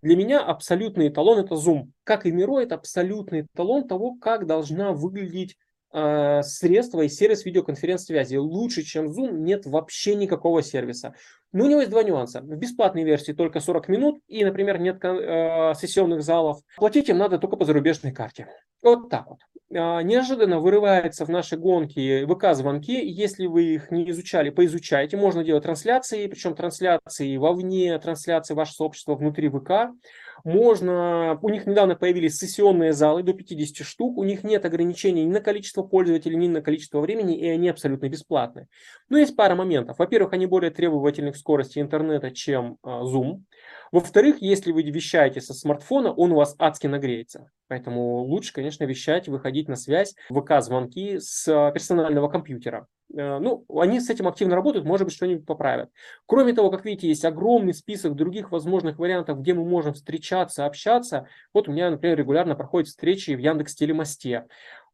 Для меня абсолютный эталон – это Zoom. Как и Miro, это абсолютный эталон того, как должна выглядеть э, средство и сервис видеоконференц-связи. Лучше, чем Zoom, нет вообще никакого сервиса. Но у него есть два нюанса. В бесплатной версии только 40 минут и, например, нет э, сессионных залов. Платить им надо только по зарубежной карте. Вот так вот. А, неожиданно вырывается в нашей гонке ВК-звонки. Если вы их не изучали, поизучайте. Можно делать трансляции, причем трансляции вовне, трансляции вашего сообщества внутри ВК. Можно, у них недавно появились сессионные залы до 50 штук, у них нет ограничений ни на количество пользователей, ни на количество времени, и они абсолютно бесплатны. Но есть пара моментов. Во-первых, они более требовательны к скорости интернета, чем а, Zoom. Во-вторых, если вы вещаете со смартфона, он у вас адски нагреется. Поэтому лучше, конечно, вещать, выходить на связь, ВК-звонки с а, персонального компьютера. Э, ну, они с этим активно работают, может быть, что-нибудь поправят. Кроме того, как видите, есть огромный список других возможных вариантов, где мы можем встречаться, общаться. Вот у меня, например, регулярно проходят встречи в Яндекс Телемосте.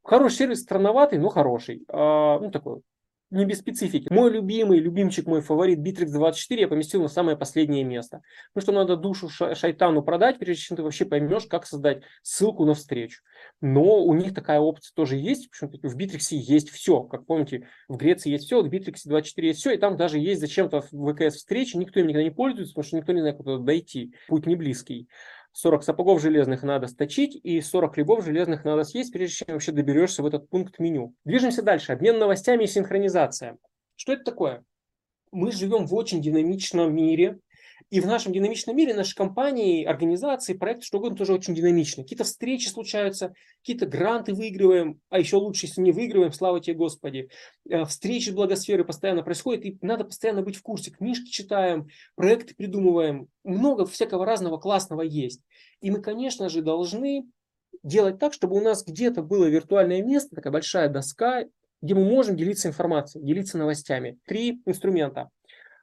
Хороший сервис, странноватый, но хороший. А, ну, такой не без специфики. Мой любимый, любимчик, мой фаворит Bittrex 24 я поместил на самое последнее место. Потому что надо душу шайтану продать, прежде чем ты вообще поймешь, как создать ссылку на встречу. Но у них такая опция тоже есть. Почему-то в Bittrex есть все. Как помните, в Греции есть все, в Bittrex 24 есть все. И там даже есть зачем-то в ВКС встречи. Никто им никогда не пользуется, потому что никто не знает, куда дойти. Путь не близкий. 40 сапогов железных надо сточить и 40 хлебов железных надо съесть, прежде чем вообще доберешься в этот пункт меню. Движемся дальше. Обмен новостями и синхронизация. Что это такое? Мы живем в очень динамичном мире, и в нашем динамичном мире наши компании, организации, проекты, что угодно, тоже очень динамичны. Какие-то встречи случаются, какие-то гранты выигрываем, а еще лучше, если не выигрываем, слава тебе Господи. Э, встречи благосферы постоянно происходят, и надо постоянно быть в курсе. Книжки читаем, проекты придумываем. Много всякого разного классного есть. И мы, конечно же, должны делать так, чтобы у нас где-то было виртуальное место, такая большая доска, где мы можем делиться информацией, делиться новостями. Три инструмента.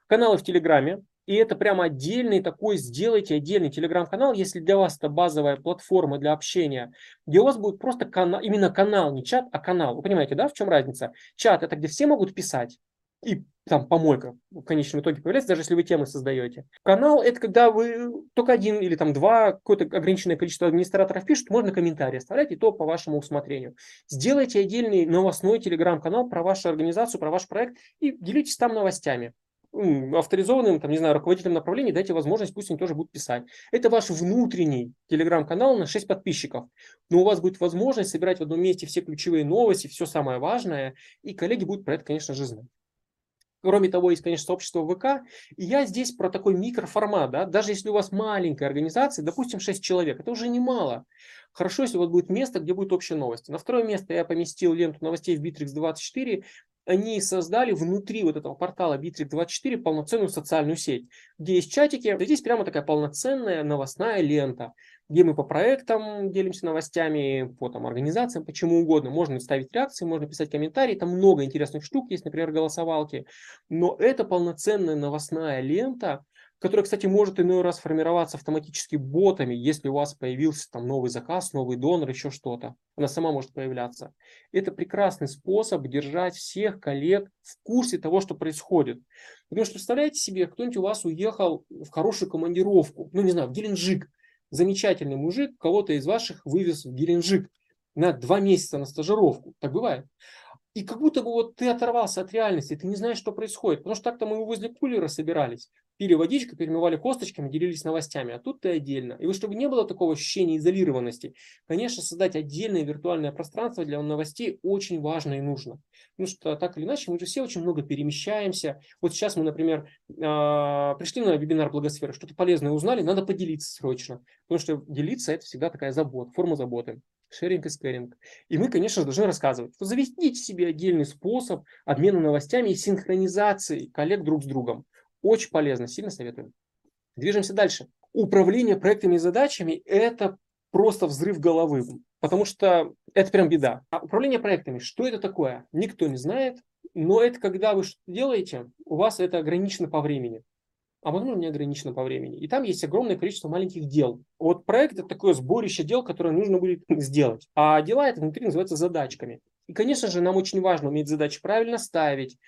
Каналы в Телеграме, и это прямо отдельный такой, сделайте отдельный телеграм-канал, если для вас это базовая платформа для общения, где у вас будет просто канал, именно канал, не чат, а канал. Вы понимаете, да, в чем разница? Чат это где все могут писать, и там помойка в конечном итоге появляется, даже если вы темы создаете. Канал это когда вы только один или там два, какое-то ограниченное количество администраторов пишут, можно комментарии оставлять, и то по вашему усмотрению. Сделайте отдельный новостной телеграм-канал про вашу организацию, про ваш проект и делитесь там новостями авторизованным, там, не знаю, руководителям направления дайте возможность, пусть они тоже будут писать. Это ваш внутренний телеграм-канал на 6 подписчиков. Но у вас будет возможность собирать в одном месте все ключевые новости, все самое важное, и коллеги будут про это, конечно же, знать. Кроме того, есть, конечно, сообщество ВК. И я здесь про такой микроформат. Да? Даже если у вас маленькая организация, допустим, 6 человек, это уже немало. Хорошо, если у вас будет место, где будет общая новость. На второе место я поместил ленту новостей в Bittrex 24 они создали внутри вот этого портала Bittrex24 полноценную социальную сеть, где есть чатики. Здесь прямо такая полноценная новостная лента, где мы по проектам делимся новостями, по там, организациям, почему угодно. Можно ставить реакции, можно писать комментарии. Там много интересных штук есть, например, голосовалки. Но это полноценная новостная лента, которая, кстати, может иной раз формироваться автоматически ботами, если у вас появился там новый заказ, новый донор, еще что-то. Она сама может появляться. Это прекрасный способ держать всех коллег в курсе того, что происходит. Потому что представляете себе, кто-нибудь у вас уехал в хорошую командировку, ну не знаю, в Геленджик. Замечательный мужик кого-то из ваших вывез в Геленджик на два месяца на стажировку. Так бывает. И как будто бы вот ты оторвался от реальности, ты не знаешь, что происходит. Потому что так-то мы возле кулера собирались, пили водичку, перемывали косточками, делились новостями, а тут ты отдельно. И вот чтобы не было такого ощущения изолированности, конечно, создать отдельное виртуальное пространство для новостей очень важно и нужно. Потому что так или иначе мы же все очень много перемещаемся. Вот сейчас мы, например, а, пришли на вебинар Благосферы, что-то полезное узнали, надо поделиться срочно. Потому что делиться это всегда такая забота, форма заботы шеринг и скэринг. И мы, конечно, должны рассказывать, заведите себе отдельный способ обмена новостями и синхронизации коллег друг с другом. Очень полезно, сильно советую. Движемся дальше. Управление проектами и задачами – это просто взрыв головы, потому что это прям беда. А управление проектами, что это такое? Никто не знает, но это когда вы что-то делаете, у вас это ограничено по времени а возможно не ограничено по времени. И там есть огромное количество маленьких дел. Вот проект это такое сборище дел, которое нужно будет [laughs] сделать. А дела это внутри называются задачками. И, конечно же, нам очень важно уметь задачи правильно ставить,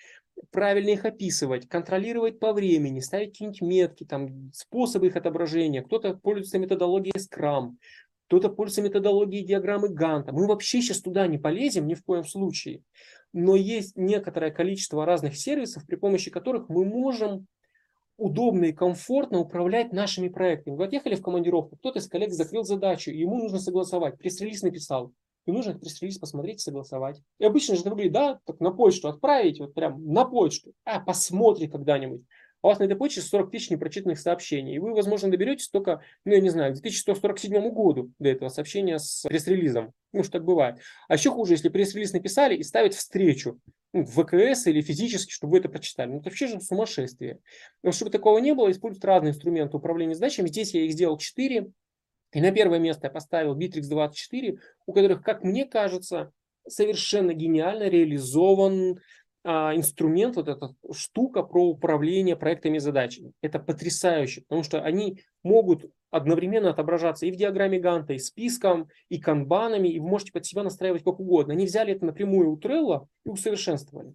правильно их описывать, контролировать по времени, ставить какие-нибудь метки, там, способы их отображения. Кто-то пользуется методологией Scrum, кто-то пользуется методологией диаграммы Ганта. Мы вообще сейчас туда не полезем ни в коем случае. Но есть некоторое количество разных сервисов, при помощи которых мы можем удобно и комфортно управлять нашими проектами. Вы отъехали в командировку, кто-то из коллег закрыл задачу, ему нужно согласовать, пресс-релиз написал. И нужно пресс-релиз посмотреть, согласовать. И обычно же это выглядит, да, так на почту отправить, вот прям на почту. А, посмотри когда-нибудь. А у вас на этой почте 40 тысяч непрочитанных сообщений. И вы, возможно, доберетесь только, ну, я не знаю, к 2147 году до этого сообщения с пресс-релизом. Ну, что так бывает. А еще хуже, если пресс-релиз написали и ставят встречу ну, в ВКС или физически, чтобы вы это прочитали. Ну, это вообще же сумасшествие. Но чтобы такого не было, используют разные инструменты управления задачами. Здесь я их сделал 4. И на первое место я поставил Bittrex24, у которых, как мне кажется, совершенно гениально реализован а, инструмент, вот эта штука про управление проектами и задачами. Это потрясающе, потому что они могут одновременно отображаться и в диаграмме Ганта, и списком, и канбанами, и вы можете под себя настраивать как угодно. Они взяли это напрямую у Trello и усовершенствовали.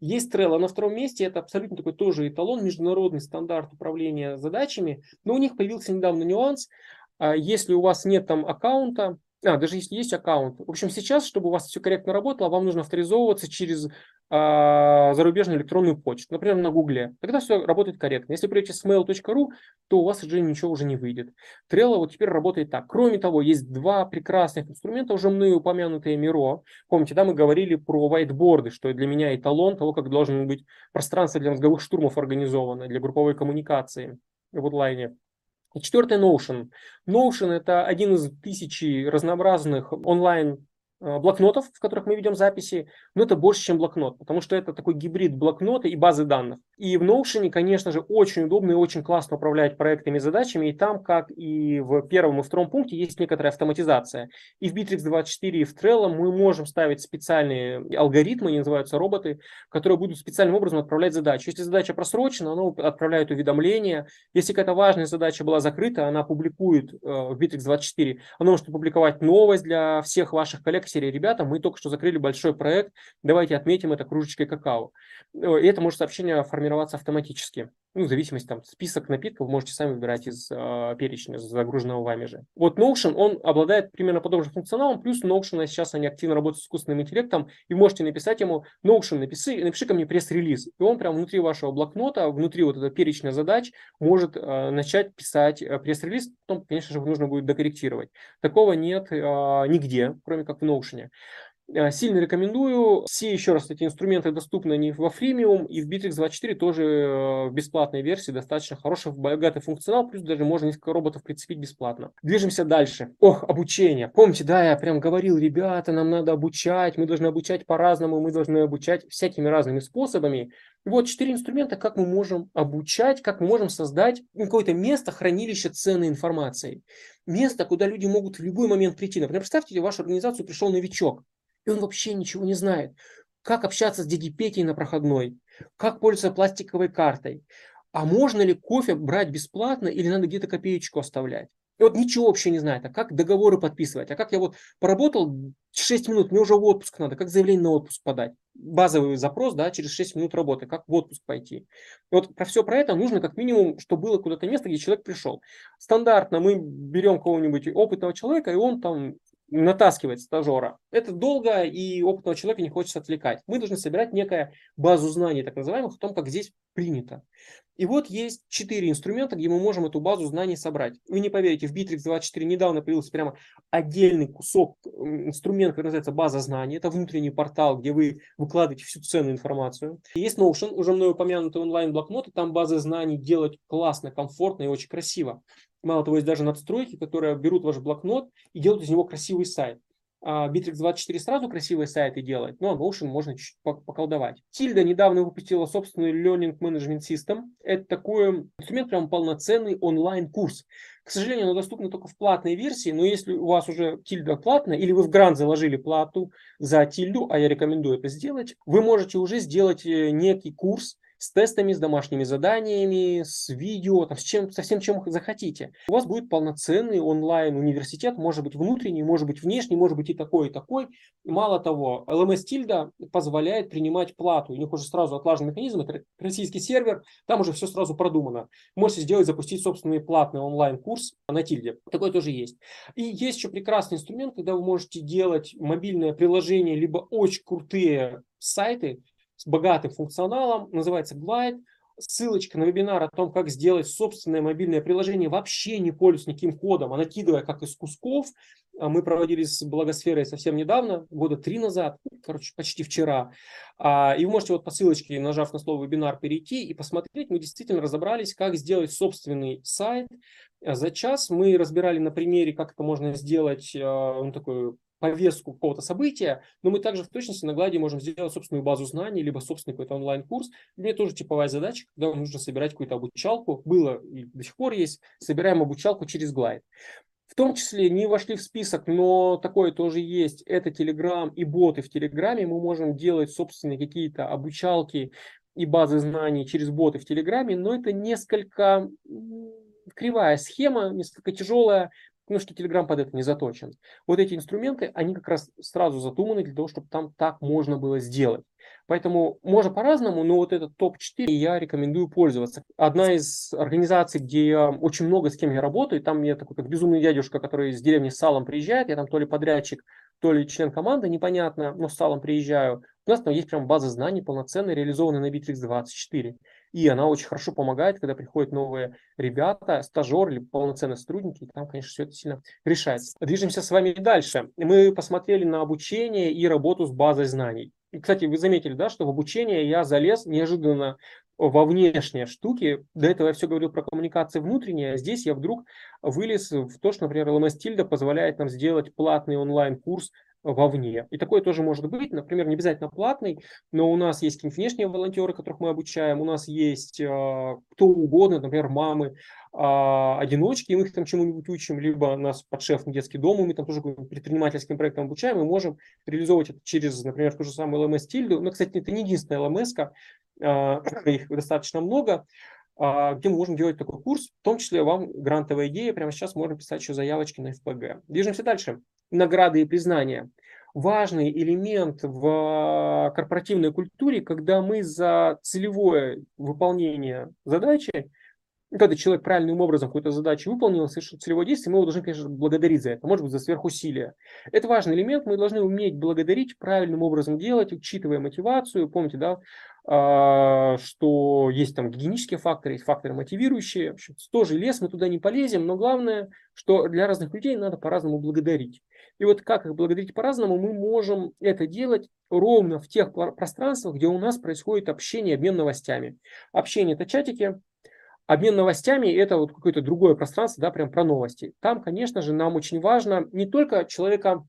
Есть Trello на втором месте, это абсолютно такой тоже эталон, международный стандарт управления задачами, но у них появился недавно нюанс, а если у вас нет там аккаунта, а, даже если есть аккаунт. В общем, сейчас, чтобы у вас все корректно работало, вам нужно авторизовываться через а, зарубежную электронную почту, например, на Гугле. Тогда все работает корректно. Если придете с mail.ru, то у вас уже ничего уже не выйдет. Trello вот теперь работает так. Кроме того, есть два прекрасных инструмента, уже мною упомянутые Miro. Помните, да, мы говорили про whiteboard, что для меня эталон того, как должно быть пространство для мозговых штурмов организовано, для групповой коммуникации в онлайне. И четвертый Notion. Notion это один из тысячи разнообразных онлайн блокнотов, в которых мы ведем записи, но это больше, чем блокнот, потому что это такой гибрид блокнота и базы данных. И в Notion, конечно же, очень удобно и очень классно управлять проектами и задачами, и там, как и в первом и втором пункте, есть некоторая автоматизация. И в Bittrex24, и в Trello мы можем ставить специальные алгоритмы, они называются роботы, которые будут специальным образом отправлять задачу. Если задача просрочена, она отправляет уведомление. Если какая-то важная задача была закрыта, она публикует э, в Bittrex24, она может опубликовать новость для всех ваших коллег, серии, ребята, мы только что закрыли большой проект, давайте отметим это кружечкой какао. И это может сообщение формироваться автоматически. Ну, в зависимости, там, список напитков можете сами выбирать из э, перечня, загруженного вами же. Вот Notion, он обладает примерно подобным функционалом, плюс Notion, сейчас они активно работают с искусственным интеллектом, и можете написать ему, Notion, напиши, напиши ко мне пресс-релиз. И он прямо внутри вашего блокнота, внутри вот этого перечня задач может э, начать писать э, пресс-релиз, потом, конечно же, нужно будет докорректировать. Такого нет э, нигде, кроме как в Notion. Э, сильно рекомендую. Все еще раз эти инструменты доступны не во фримиум и в Bittrex24 тоже э, в бесплатной версии достаточно хороший, богатый функционал, плюс даже можно несколько роботов прицепить бесплатно. Движемся дальше. Ох, обучение. Помните, да, я прям говорил, ребята, нам надо обучать, мы должны обучать по-разному, мы должны обучать всякими разными способами. вот четыре инструмента, как мы можем обучать, как мы можем создать какое-то место, хранилище ценной информации. Место, куда люди могут в любой момент прийти. Например, представьте, в вашу организацию пришел новичок и он вообще ничего не знает. Как общаться с дядей Петей на проходной, как пользоваться пластиковой картой, а можно ли кофе брать бесплатно или надо где-то копеечку оставлять. И вот ничего вообще не знает, а как договоры подписывать, а как я вот поработал 6 минут, мне уже в отпуск надо, как заявление на отпуск подать. Базовый запрос, да, через 6 минут работы, как в отпуск пойти. И вот про все про это нужно как минимум, чтобы было куда-то место, где человек пришел. Стандартно мы берем кого-нибудь опытного человека, и он там натаскивать стажера. Это долго, и опытного человека не хочется отвлекать. Мы должны собирать некая базу знаний, так называемых, о том, как здесь принято. И вот есть четыре инструмента, где мы можем эту базу знаний собрать. Вы не поверите, в Bittrex24 недавно появился прямо отдельный кусок инструмента, который называется база знаний. Это внутренний портал, где вы выкладываете всю ценную информацию. Есть Notion, уже мной упомянутый онлайн-блокнот, и там базы знаний делать классно, комфортно и очень красиво. Мало того, есть даже надстройки, которые берут ваш блокнот и делают из него красивый сайт. А Bittrex24 сразу красивые сайты делает, но Notion можно чуть-чуть поколдовать. Тильда недавно выпустила собственный Learning Management System. Это такой инструмент, прям полноценный онлайн-курс. К сожалению, он доступен только в платной версии, но если у вас уже тильда платная, или вы в грант заложили плату за тильду, а я рекомендую это сделать, вы можете уже сделать э, некий курс с тестами, с домашними заданиями, с видео, там, с чем, со всем, чем захотите. У вас будет полноценный онлайн-университет, может быть внутренний, может быть внешний, может быть и такой, и такой. Мало того, LMS Tilda позволяет принимать плату. У них уже сразу отлажен механизм, это российский сервер, там уже все сразу продумано. Можете сделать, запустить собственный платный онлайн-курс на Тильде. Такой тоже есть. И есть еще прекрасный инструмент, когда вы можете делать мобильное приложение, либо очень крутые сайты с богатым функционалом, называется Glide. Ссылочка на вебинар о том, как сделать собственное мобильное приложение, вообще не пользуясь никаким кодом, а накидывая как из кусков. А мы проводили с Благосферой совсем недавно, года три назад, короче, почти вчера. А, и вы можете вот по ссылочке, нажав на слово вебинар, перейти и посмотреть. Мы действительно разобрались, как сделать собственный сайт. За час мы разбирали на примере, как это можно сделать, ну, такой повестку какого-то события, но мы также в точности на гладе можем сделать собственную базу знаний, либо собственный какой-то онлайн-курс. Мне тоже типовая задача, когда нужно собирать какую-то обучалку, было и до сих пор есть, собираем обучалку через Glide. В том числе не вошли в список, но такое тоже есть. Это Telegram и боты в Телеграме. Мы можем делать собственные какие-то обучалки и базы знаний через боты в Телеграме, но это несколько кривая схема, несколько тяжелая, потому что Telegram под это не заточен. Вот эти инструменты, они как раз сразу задуманы для того, чтобы там так можно было сделать. Поэтому можно по-разному, но вот этот топ-4 я рекомендую пользоваться. Одна из организаций, где я очень много с кем я работаю, там я такой как безумный дядюшка, который из деревни с салом приезжает, я там то ли подрядчик, то ли член команды, непонятно, но с салом приезжаю. У нас там есть прям база знаний полноценная, реализованная на Bittrex 24. И она очень хорошо помогает, когда приходят новые ребята, стажеры или полноценные сотрудники. И там, конечно, все это сильно решается. Движемся с вами дальше. Мы посмотрели на обучение и работу с базой знаний. И, кстати, вы заметили, да, что в обучение я залез неожиданно во внешние штуки. До этого я все говорил про коммуникации внутренние, а здесь я вдруг вылез в то, что, например, LMS Tilda позволяет нам сделать платный онлайн-курс вовне. И такое тоже может быть, например, не обязательно платный, но у нас есть какие-нибудь внешние волонтеры, которых мы обучаем, у нас есть э, кто угодно, например, мамы, э, одиночки, и мы их там чему-нибудь учим, либо нас подшефный детский дом, и мы там тоже предпринимательским проектом обучаем, и можем реализовывать это через, например, ту же самую Tildu. Но, кстати, это не единственная LMS, [clears throat] э, их достаточно много, где мы можем делать такой курс, в том числе вам грантовая идея, прямо сейчас можно писать еще заявочки на ФПГ. Движемся дальше награды и признания. Важный элемент в корпоративной культуре, когда мы за целевое выполнение задачи, когда человек правильным образом какую-то задачу выполнил, совершил целевое действие, мы его должны, конечно, благодарить за это, может быть, за сверхусилие. Это важный элемент, мы должны уметь благодарить, правильным образом делать, учитывая мотивацию. Помните, да, а, что есть там гигиенические факторы, есть факторы мотивирующие. В общем, тоже лес, мы туда не полезем, но главное, что для разных людей надо по-разному благодарить. И вот как их благодарить по-разному, мы можем это делать ровно в тех пространствах, где у нас происходит общение, обмен новостями. Общение – это чатики, обмен новостями – это вот какое-то другое пространство, да, прям про новости. Там, конечно же, нам очень важно не только человека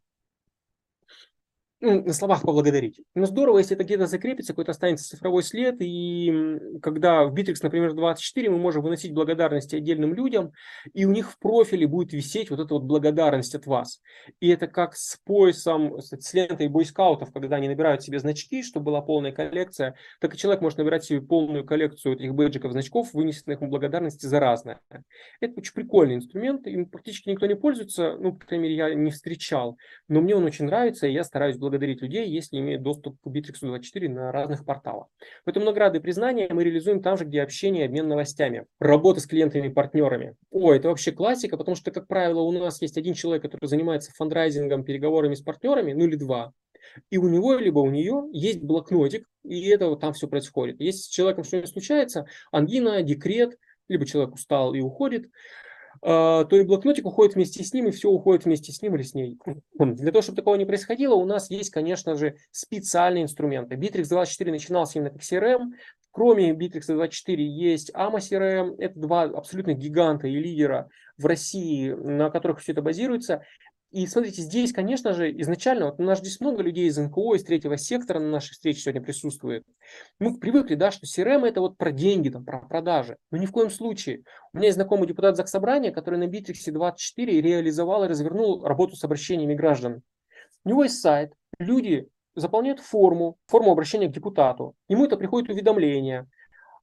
на словах поблагодарить. Но здорово, если это где-то закрепится, какой-то останется цифровой след, и когда в Bittrex, например, 24 мы можем выносить благодарности отдельным людям, и у них в профиле будет висеть вот эта вот благодарность от вас. И это как с поясом, с лентой бойскаутов, когда они набирают себе значки, чтобы была полная коллекция, так и человек может набирать себе полную коллекцию этих бэджиков, значков, вынесенных ему благодарности за разное. Это очень прикольный инструмент, им практически никто не пользуется, ну, по крайней мере, я не встречал, но мне он очень нравится, и я стараюсь благодарить благодарить людей, если имеют доступ к Bittrex 24 на разных порталах. Поэтому награды и признания мы реализуем там же, где общение обмен новостями. Работа с клиентами и партнерами. О, это вообще классика, потому что, как правило, у нас есть один человек, который занимается фандрайзингом, переговорами с партнерами, ну или два. И у него, либо у нее есть блокнотик, и это вот там все происходит. Если с человеком что-нибудь случается, ангина, декрет, либо человек устал и уходит, то и блокнотик уходит вместе с ним, и все уходит вместе с ним или с ней. Для того, чтобы такого не происходило, у нас есть, конечно же, специальные инструменты. Bittrex 24 начинался именно как CRM. Кроме Bittrex 24 есть AMA CRM. Это два абсолютно гиганта и лидера в России, на которых все это базируется. И смотрите, здесь, конечно же, изначально, вот у нас здесь много людей из НКО, из третьего сектора на нашей встрече сегодня присутствует. Мы привыкли, да, что CRM это вот про деньги, там, про продажи. Но ни в коем случае. У меня есть знакомый депутат Заксобрания, который на Bittrex 24 реализовал и развернул работу с обращениями граждан. У него есть сайт, люди заполняют форму, форму обращения к депутату. Ему это приходит уведомление.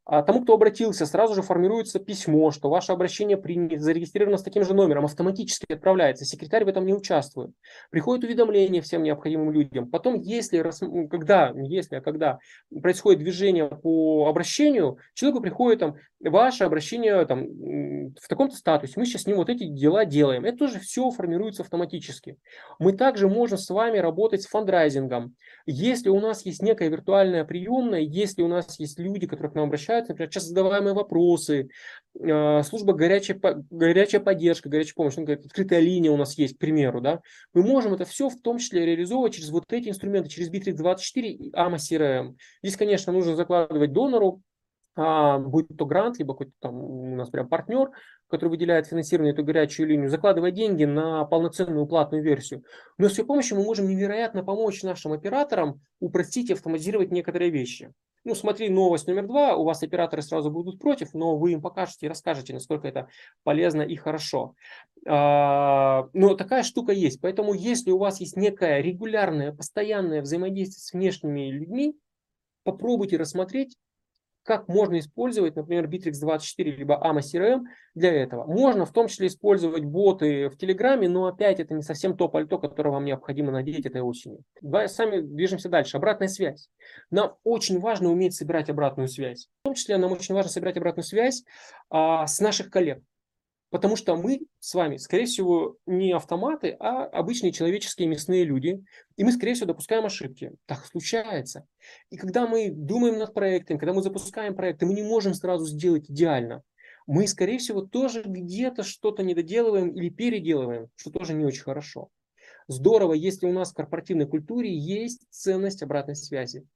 А тому, кто обратился, сразу же формируется письмо, что ваше обращение принято, зарегистрировано с таким же номером, автоматически отправляется. Секретарь в этом не участвует. Приходит уведомление всем необходимым людям. Потом, если, когда, если, а когда происходит движение по обращению, человеку приходит там, ваше обращение там, в таком-то статусе. Мы сейчас с ним вот эти дела делаем. Это тоже все формируется автоматически. Мы также можем с вами работать с фандрайзингом. Если у нас есть некая виртуальная приемная, если у нас есть люди, которые к нам обращаются, например, часто задаваемые вопросы, а, служба горячая, горячая поддержка, горячая помощь, ну, открытая линия у нас есть, к примеру, да, мы можем это все в том числе реализовывать через вот эти инструменты, через Bittrex24 и AMA CRM. Здесь, конечно, нужно закладывать донору, а, будь то грант, либо какой-то там у нас прям партнер, который выделяет финансирование эту горячую линию, закладывать деньги на полноценную платную версию. Но с ее помощью мы можем невероятно помочь нашим операторам упростить и автоматизировать некоторые вещи. Ну, смотри, новость номер два, у вас операторы сразу будут против, но вы им покажете и расскажете, насколько это полезно и хорошо. А, но такая штука есть. Поэтому, если у вас есть некое регулярное, постоянное взаимодействие с внешними людьми, попробуйте рассмотреть, как можно использовать, например, Bittrex24 либо AMA CRM для этого. Можно в том числе использовать боты в Телеграме, но опять это не совсем то пальто, которое вам необходимо надеть этой осенью. Давай сами движемся дальше. Обратная связь. Нам очень важно уметь собирать обратную связь. В том числе нам очень важно собирать обратную связь а, с наших коллег. Потому что мы с вами, скорее всего, не автоматы, а обычные человеческие мясные люди. И мы, скорее всего, допускаем ошибки. Так случается. И когда мы думаем над проектом, когда мы запускаем проекты, мы не можем сразу сделать идеально. Мы, скорее всего, тоже где-то что-то недоделываем или переделываем, что тоже не очень хорошо. Здорово, если у нас в корпоративной культуре есть ценность обратной связи.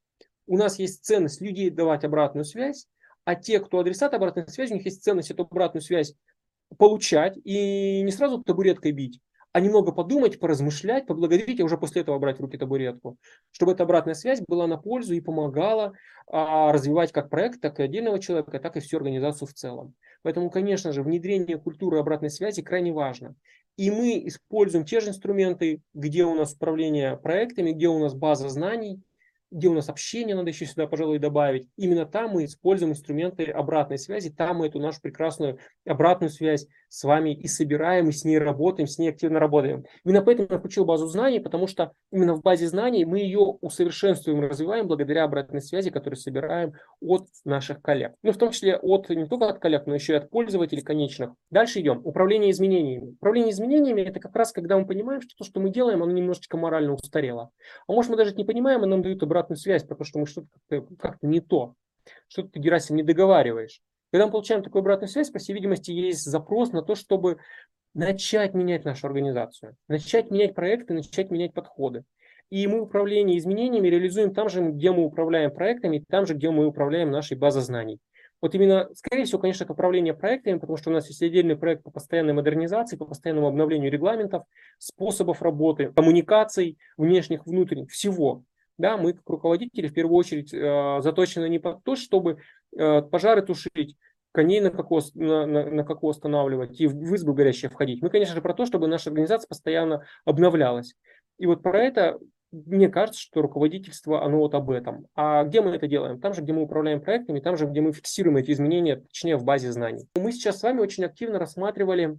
У нас есть ценность людей давать обратную связь, а те, кто адресат обратной связи, у них есть ценность эту обратную связь получать и не сразу табуреткой бить, а немного подумать, поразмышлять, поблагодарить, а уже после этого брать в руки табуретку, чтобы эта обратная связь была на пользу и помогала а, развивать как проект, так и отдельного человека, так и всю организацию в целом. Поэтому, конечно же, внедрение культуры обратной связи крайне важно. И мы используем те же инструменты, где у нас управление проектами, где у нас база знаний, где у нас общение, надо еще сюда, пожалуй, добавить. Именно там мы используем инструменты обратной связи, там мы эту нашу прекрасную обратную связь с вами и собираем, и с ней работаем, с ней активно работаем. Именно поэтому я включил базу знаний, потому что именно в базе знаний мы ее усовершенствуем, развиваем благодаря обратной связи, которую собираем от наших коллег. Ну, в том числе от, не только от коллег, но еще и от пользователей конечных. Дальше идем. Управление изменениями. Управление изменениями – это как раз, когда мы понимаем, что то, что мы делаем, оно немножечко морально устарело. А может, мы даже не понимаем, и нам дают обратную обратную связь, потому что мы что-то как-то, как не то. Что-то ты, Герасим, не договариваешь. Когда мы получаем такую обратную связь, по всей видимости, есть запрос на то, чтобы начать менять нашу организацию, начать менять проекты, начать менять подходы. И мы управление изменениями реализуем там же, где мы управляем проектами, там же, где мы управляем нашей базой знаний. Вот именно, скорее всего, конечно, управление проектами, потому что у нас есть отдельный проект по постоянной модернизации, по постоянному обновлению регламентов, способов работы, коммуникаций внешних, внутренних, всего да, мы как руководители в первую очередь э, заточены не под то, чтобы э, пожары тушить, коней на кокос, на, на, на коко останавливать и в, в избу горящие входить. Мы, конечно же, про то, чтобы наша организация постоянно обновлялась. И вот про это мне кажется, что руководительство, оно вот об этом. А где мы это делаем? Там же, где мы управляем проектами, там же, где мы фиксируем эти изменения, точнее, в базе знаний. Мы сейчас с вами очень активно рассматривали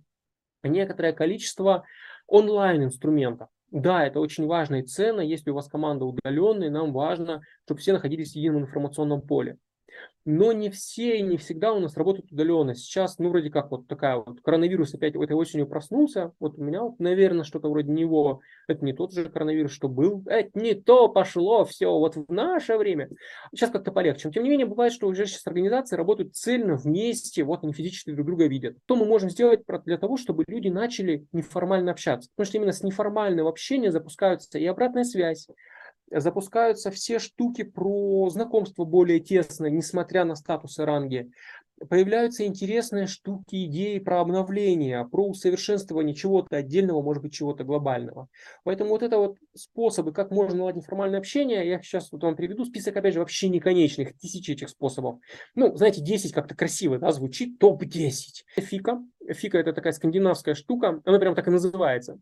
некоторое количество онлайн-инструментов. Да, это очень важно и ценно. Если у вас команда удаленная, нам важно, чтобы все находились в едином информационном поле но не все и не всегда у нас работают удаленно. Сейчас, ну, вроде как вот такая вот, коронавирус опять этой осенью проснулся, вот у меня, вот, наверное, что-то вроде него, это не тот же коронавирус, что был, это не то пошло, все, вот в наше время. Сейчас как-то полегче. Но, тем не менее, бывает, что уже сейчас организации работают цельно вместе, вот они физически друг друга видят. Что мы можем сделать для того, чтобы люди начали неформально общаться? Потому что именно с неформального общения запускаются и обратная связь, запускаются все штуки про знакомство более тесное, несмотря на статус и ранги. Появляются интересные штуки, идеи про обновление, про усовершенствование чего-то отдельного, может быть, чего-то глобального. Поэтому вот это вот способы, как можно наладить неформальное общение, я сейчас вот вам приведу список, опять же, вообще неконечных, тысячи этих способов. Ну, знаете, 10 как-то красиво да, звучит, топ-10. Фика. Фика – это такая скандинавская штука, она прям так и называется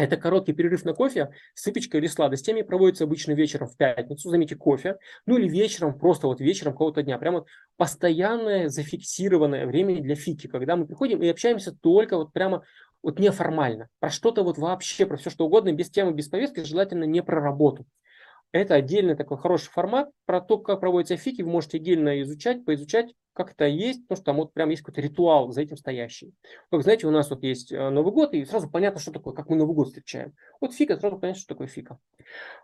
Это короткий перерыв на кофе с выпечкой или сладостями. Проводится обычно вечером в пятницу, заметьте, кофе. Ну или вечером, просто вот вечером какого-то дня. Прямо постоянное зафиксированное время для фики, когда мы приходим и общаемся только вот прямо вот неформально. Про что-то вот вообще, про все что угодно, без темы, без повестки, желательно не про работу. Это отдельный такой хороший формат. Про то, как проводятся фики, вы можете отдельно изучать, поизучать, как это есть, потому что там вот прям есть какой-то ритуал за этим стоящий. Как знаете, у нас вот есть э, Новый год, и сразу понятно, что такое, как мы Новый год встречаем. Вот фика, сразу понятно, что такое фика.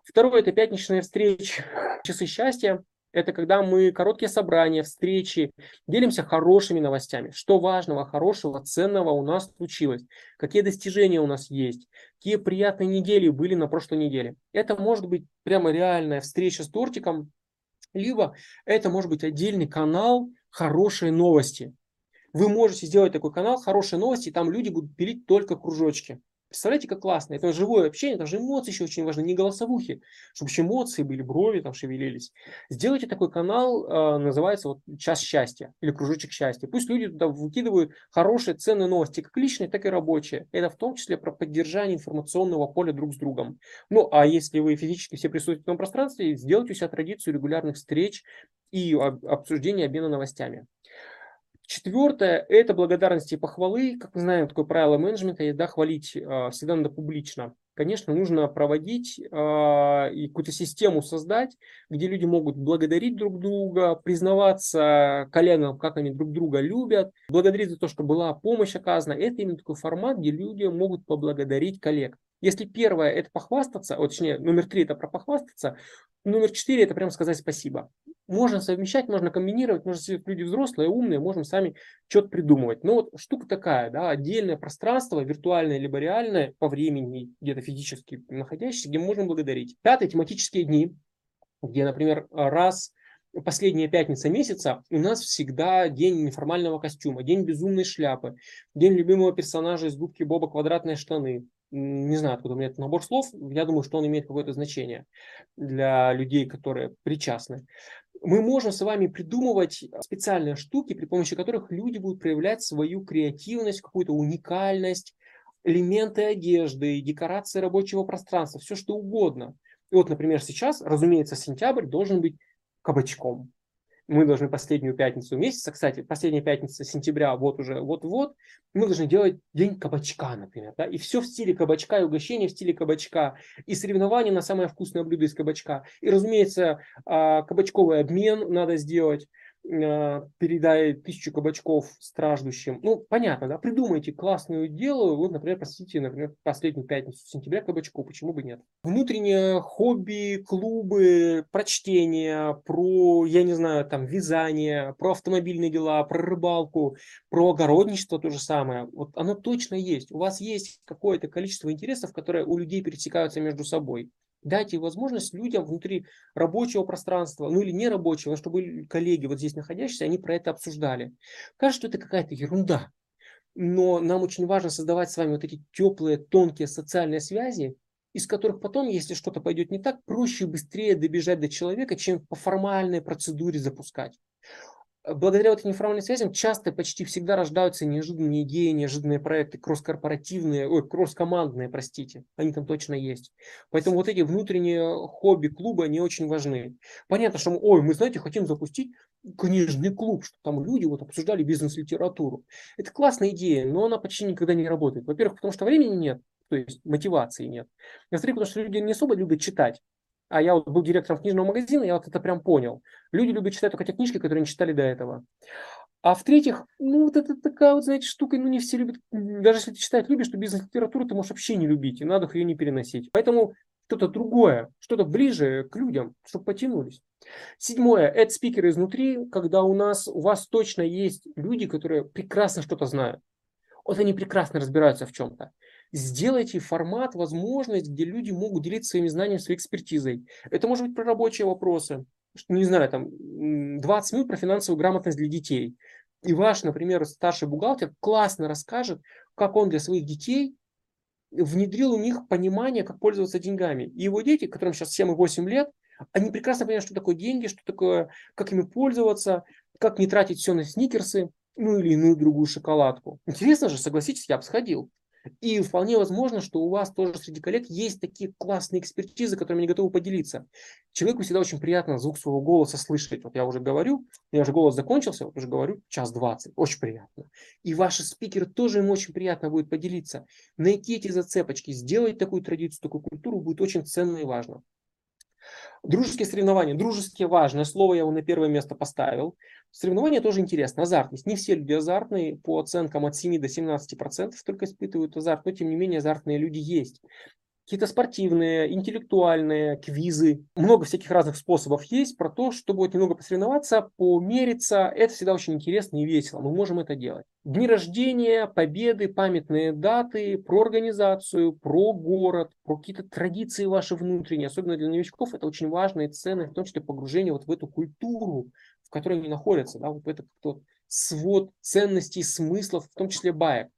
Второе – это пятничная встреча, [laughs] часы счастья. Это когда мы короткие собрания, встречи, делимся хорошими новостями. Что важного, хорошего, ценного у нас случилось. Какие достижения у нас есть. Какие приятные недели были на прошлой неделе. Это может быть прямо реальная встреча с тортиком. Либо это может быть отдельный канал «Хорошие новости». Вы можете сделать такой канал «Хорошие новости», и там люди будут пилить только кружочки. Представляете, как классно. Это живое общение, это же эмоции еще очень важны, не голосовухи, чтобы еще эмоции были, брови там шевелились. Сделайте такой канал, э, называется вот «Час счастья» или «Кружочек счастья». Пусть люди туда выкидывают хорошие, ценные новости, как личные, так и рабочие. Это в том числе про поддержание информационного поля друг с другом. Ну, а если вы физически все присутствуете в этом пространстве, сделайте у себя традицию регулярных встреч и обсуждения обмена новостями. Четвертое – это благодарность и похвалы. Как мы знаем, такое правило менеджмента, да, хвалить э, всегда надо публично. Конечно, нужно проводить э, и какую-то систему создать, где люди могут благодарить друг друга, признаваться коллегам, как они друг друга любят, благодарить за то, что была помощь оказана. Это именно такой формат, где люди могут поблагодарить коллег. Если первое – это похвастаться, вот, точнее, номер три – это про похвастаться, номер четыре – это прям сказать спасибо. Можно совмещать, можно комбинировать, можно сидеть люди взрослые, умные, можем сами что-то придумывать. Но вот штука такая, да, отдельное пространство, виртуальное либо реальное, по времени, где-то физически находящееся, где можем благодарить. Пятое – тематические дни, где, например, раз последняя пятница месяца у нас всегда день неформального костюма, день безумной шляпы, день любимого персонажа из губки Боба «Квадратные штаны», не знаю, откуда у меня этот набор слов, я думаю, что он имеет какое-то значение для людей, которые причастны. Мы можем с вами придумывать специальные штуки, при помощи которых люди будут проявлять свою креативность, какую-то уникальность, элементы одежды, декорации рабочего пространства, все что угодно. И вот, например, сейчас, разумеется, сентябрь должен быть кабачком мы должны последнюю пятницу месяца, кстати, последняя пятница сентября, вот уже, вот-вот, мы должны делать день кабачка, например, да, и все в стиле кабачка, и угощение в стиле кабачка, и соревнования на самое вкусное блюдо из кабачка, и, разумеется, а, кабачковый обмен надо сделать, Э, передай тысячу кабачков страждущим. Ну, понятно, да, придумайте классную дело, вот, например, посетите, например, последнюю пятницу сентября кабачку, почему бы нет. Внутреннее хобби, клубы, прочтение, про, я не знаю, там, вязание, про автомобильные дела, про рыбалку, про огородничество то же самое. Вот оно точно есть. У вас есть какое-то количество интересов, которые у людей пересекаются между собой. Дайте возможность людям внутри рабочего пространства, ну или нерабочего, чтобы коллеги вот здесь находящиеся, они про это обсуждали. Кажется, что это какая-то ерунда, но нам очень важно создавать с вами вот эти теплые, тонкие социальные связи, из которых потом, если что-то пойдет не так, проще и быстрее добежать до человека, чем по формальной процедуре запускать благодаря вот этим неформальным связям часто, почти всегда рождаются неожиданные идеи, неожиданные проекты, кросс-корпоративные, ой, кросс-командные, простите. Они там точно есть. Поэтому вот эти внутренние хобби клуба, они очень важны. Понятно, что мы, ой, мы, знаете, хотим запустить книжный клуб, чтобы там люди вот обсуждали бизнес-литературу. Это классная идея, но она почти никогда не работает. Во-первых, потому что времени нет, то есть мотивации нет. Во-вторых, потому что люди не особо любят читать а я вот был директором книжного магазина, я вот это прям понял. Люди любят читать только те книжки, которые не читали до этого. А в-третьих, ну вот это такая вот, знаете, штука, ну не все любят, даже если ты читать любишь, то бизнес-литературу ты можешь вообще не любить, и надо ее не переносить. Поэтому что-то другое, что-то ближе к людям, чтобы потянулись. Седьмое – это спикеры изнутри, когда у нас, у вас точно есть люди, которые прекрасно что-то знают. Вот они прекрасно разбираются в чем-то сделайте формат, возможность, где люди могут делиться своими знаниями, своей экспертизой. Это может быть про рабочие вопросы, не знаю, там 20 минут про финансовую грамотность для детей. И ваш, например, старший бухгалтер классно расскажет, как он для своих детей внедрил у них понимание, как пользоваться деньгами. И его дети, которым сейчас 7 и 8 лет, они прекрасно понимают, что такое деньги, что такое, как ими пользоваться, как не тратить все на сникерсы, ну или иную другую шоколадку. Интересно же, согласитесь, я бы сходил. И вполне возможно, что у вас тоже среди коллег есть такие классные экспертизы, которыми они готовы поделиться. Человеку всегда очень приятно звук своего голоса слышать. Вот я уже говорю, я уже голос закончился, вот уже говорю час двадцать. Очень приятно. И ваши спикеры тоже им очень приятно будет поделиться. Найти эти зацепочки, сделать такую традицию, такую культуру будет очень ценно и важно. Дружеские соревнования. Дружеские важное слово, я его на первое место поставил. Соревнования тоже интересно. Азартность. Не все люди азартные. По оценкам от 7 до 17 процентов только испытывают азарт. Но тем не менее азартные люди есть какие-то спортивные, интеллектуальные квизы. Много всяких разных способов есть про то, чтобы вот немного посоревноваться, помериться. Это всегда очень интересно и весело. Мы можем это делать. Дни рождения, победы, памятные даты, про организацию, про город, про какие-то традиции ваши внутренние. Особенно для новичков это очень важно и в том числе погружение вот в эту культуру, в которой они находятся, да, вот в этот свод ценностей, смыслов, в том числе баек.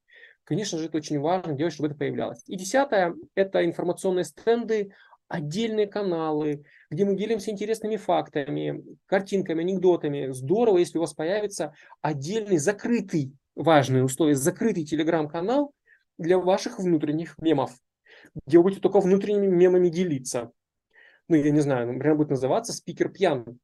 Конечно же, это очень важно делать, чтобы это появлялось. И десятое – это информационные стенды, отдельные каналы, где мы делимся интересными фактами, картинками, анекдотами. Здорово, если у вас появится отдельный закрытый, важные условия, закрытый телеграм-канал для ваших внутренних мемов, где вы будете только внутренними мемами делиться. Ну, я не знаю, например, будет называться «Спикер пьян»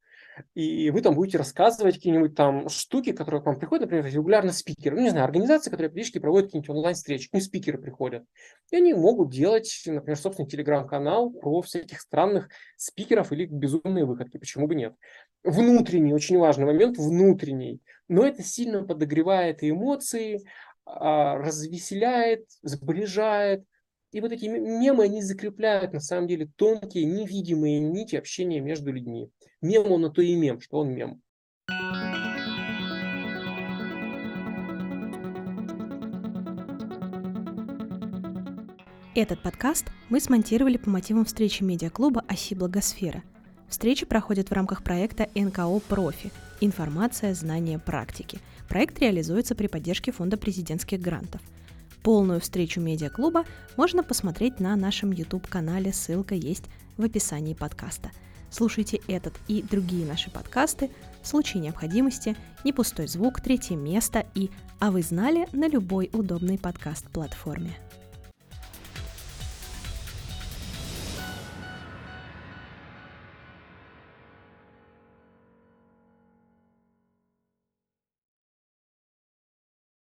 и вы там будете рассказывать какие-нибудь там штуки, которые к вам приходят, например, регулярно спикеры, ну, не знаю, организации, которые периодически проводят какие-нибудь онлайн-встречи, ну, спикеры приходят, и они могут делать, например, собственный телеграм-канал про всяких странных спикеров или безумные выходки, почему бы нет. Внутренний, очень важный момент, внутренний, но это сильно подогревает эмоции, а, развеселяет, сближает, и вот эти мемы, они закрепляют на самом деле тонкие, невидимые нити общения между людьми. Мем он на то и мем, что он мем. Этот подкаст мы смонтировали по мотивам встречи медиаклуба «Оси Благосфера». Встречи проходят в рамках проекта НКО «Профи» – «Информация, знания, практики». Проект реализуется при поддержке Фонда президентских грантов – Полную встречу медиаклуба можно посмотреть на нашем YouTube-канале, ссылка есть в описании подкаста. Слушайте этот и другие наши подкасты в случае необходимости, не пустой звук, третье место и «А вы знали» на любой удобной подкаст-платформе.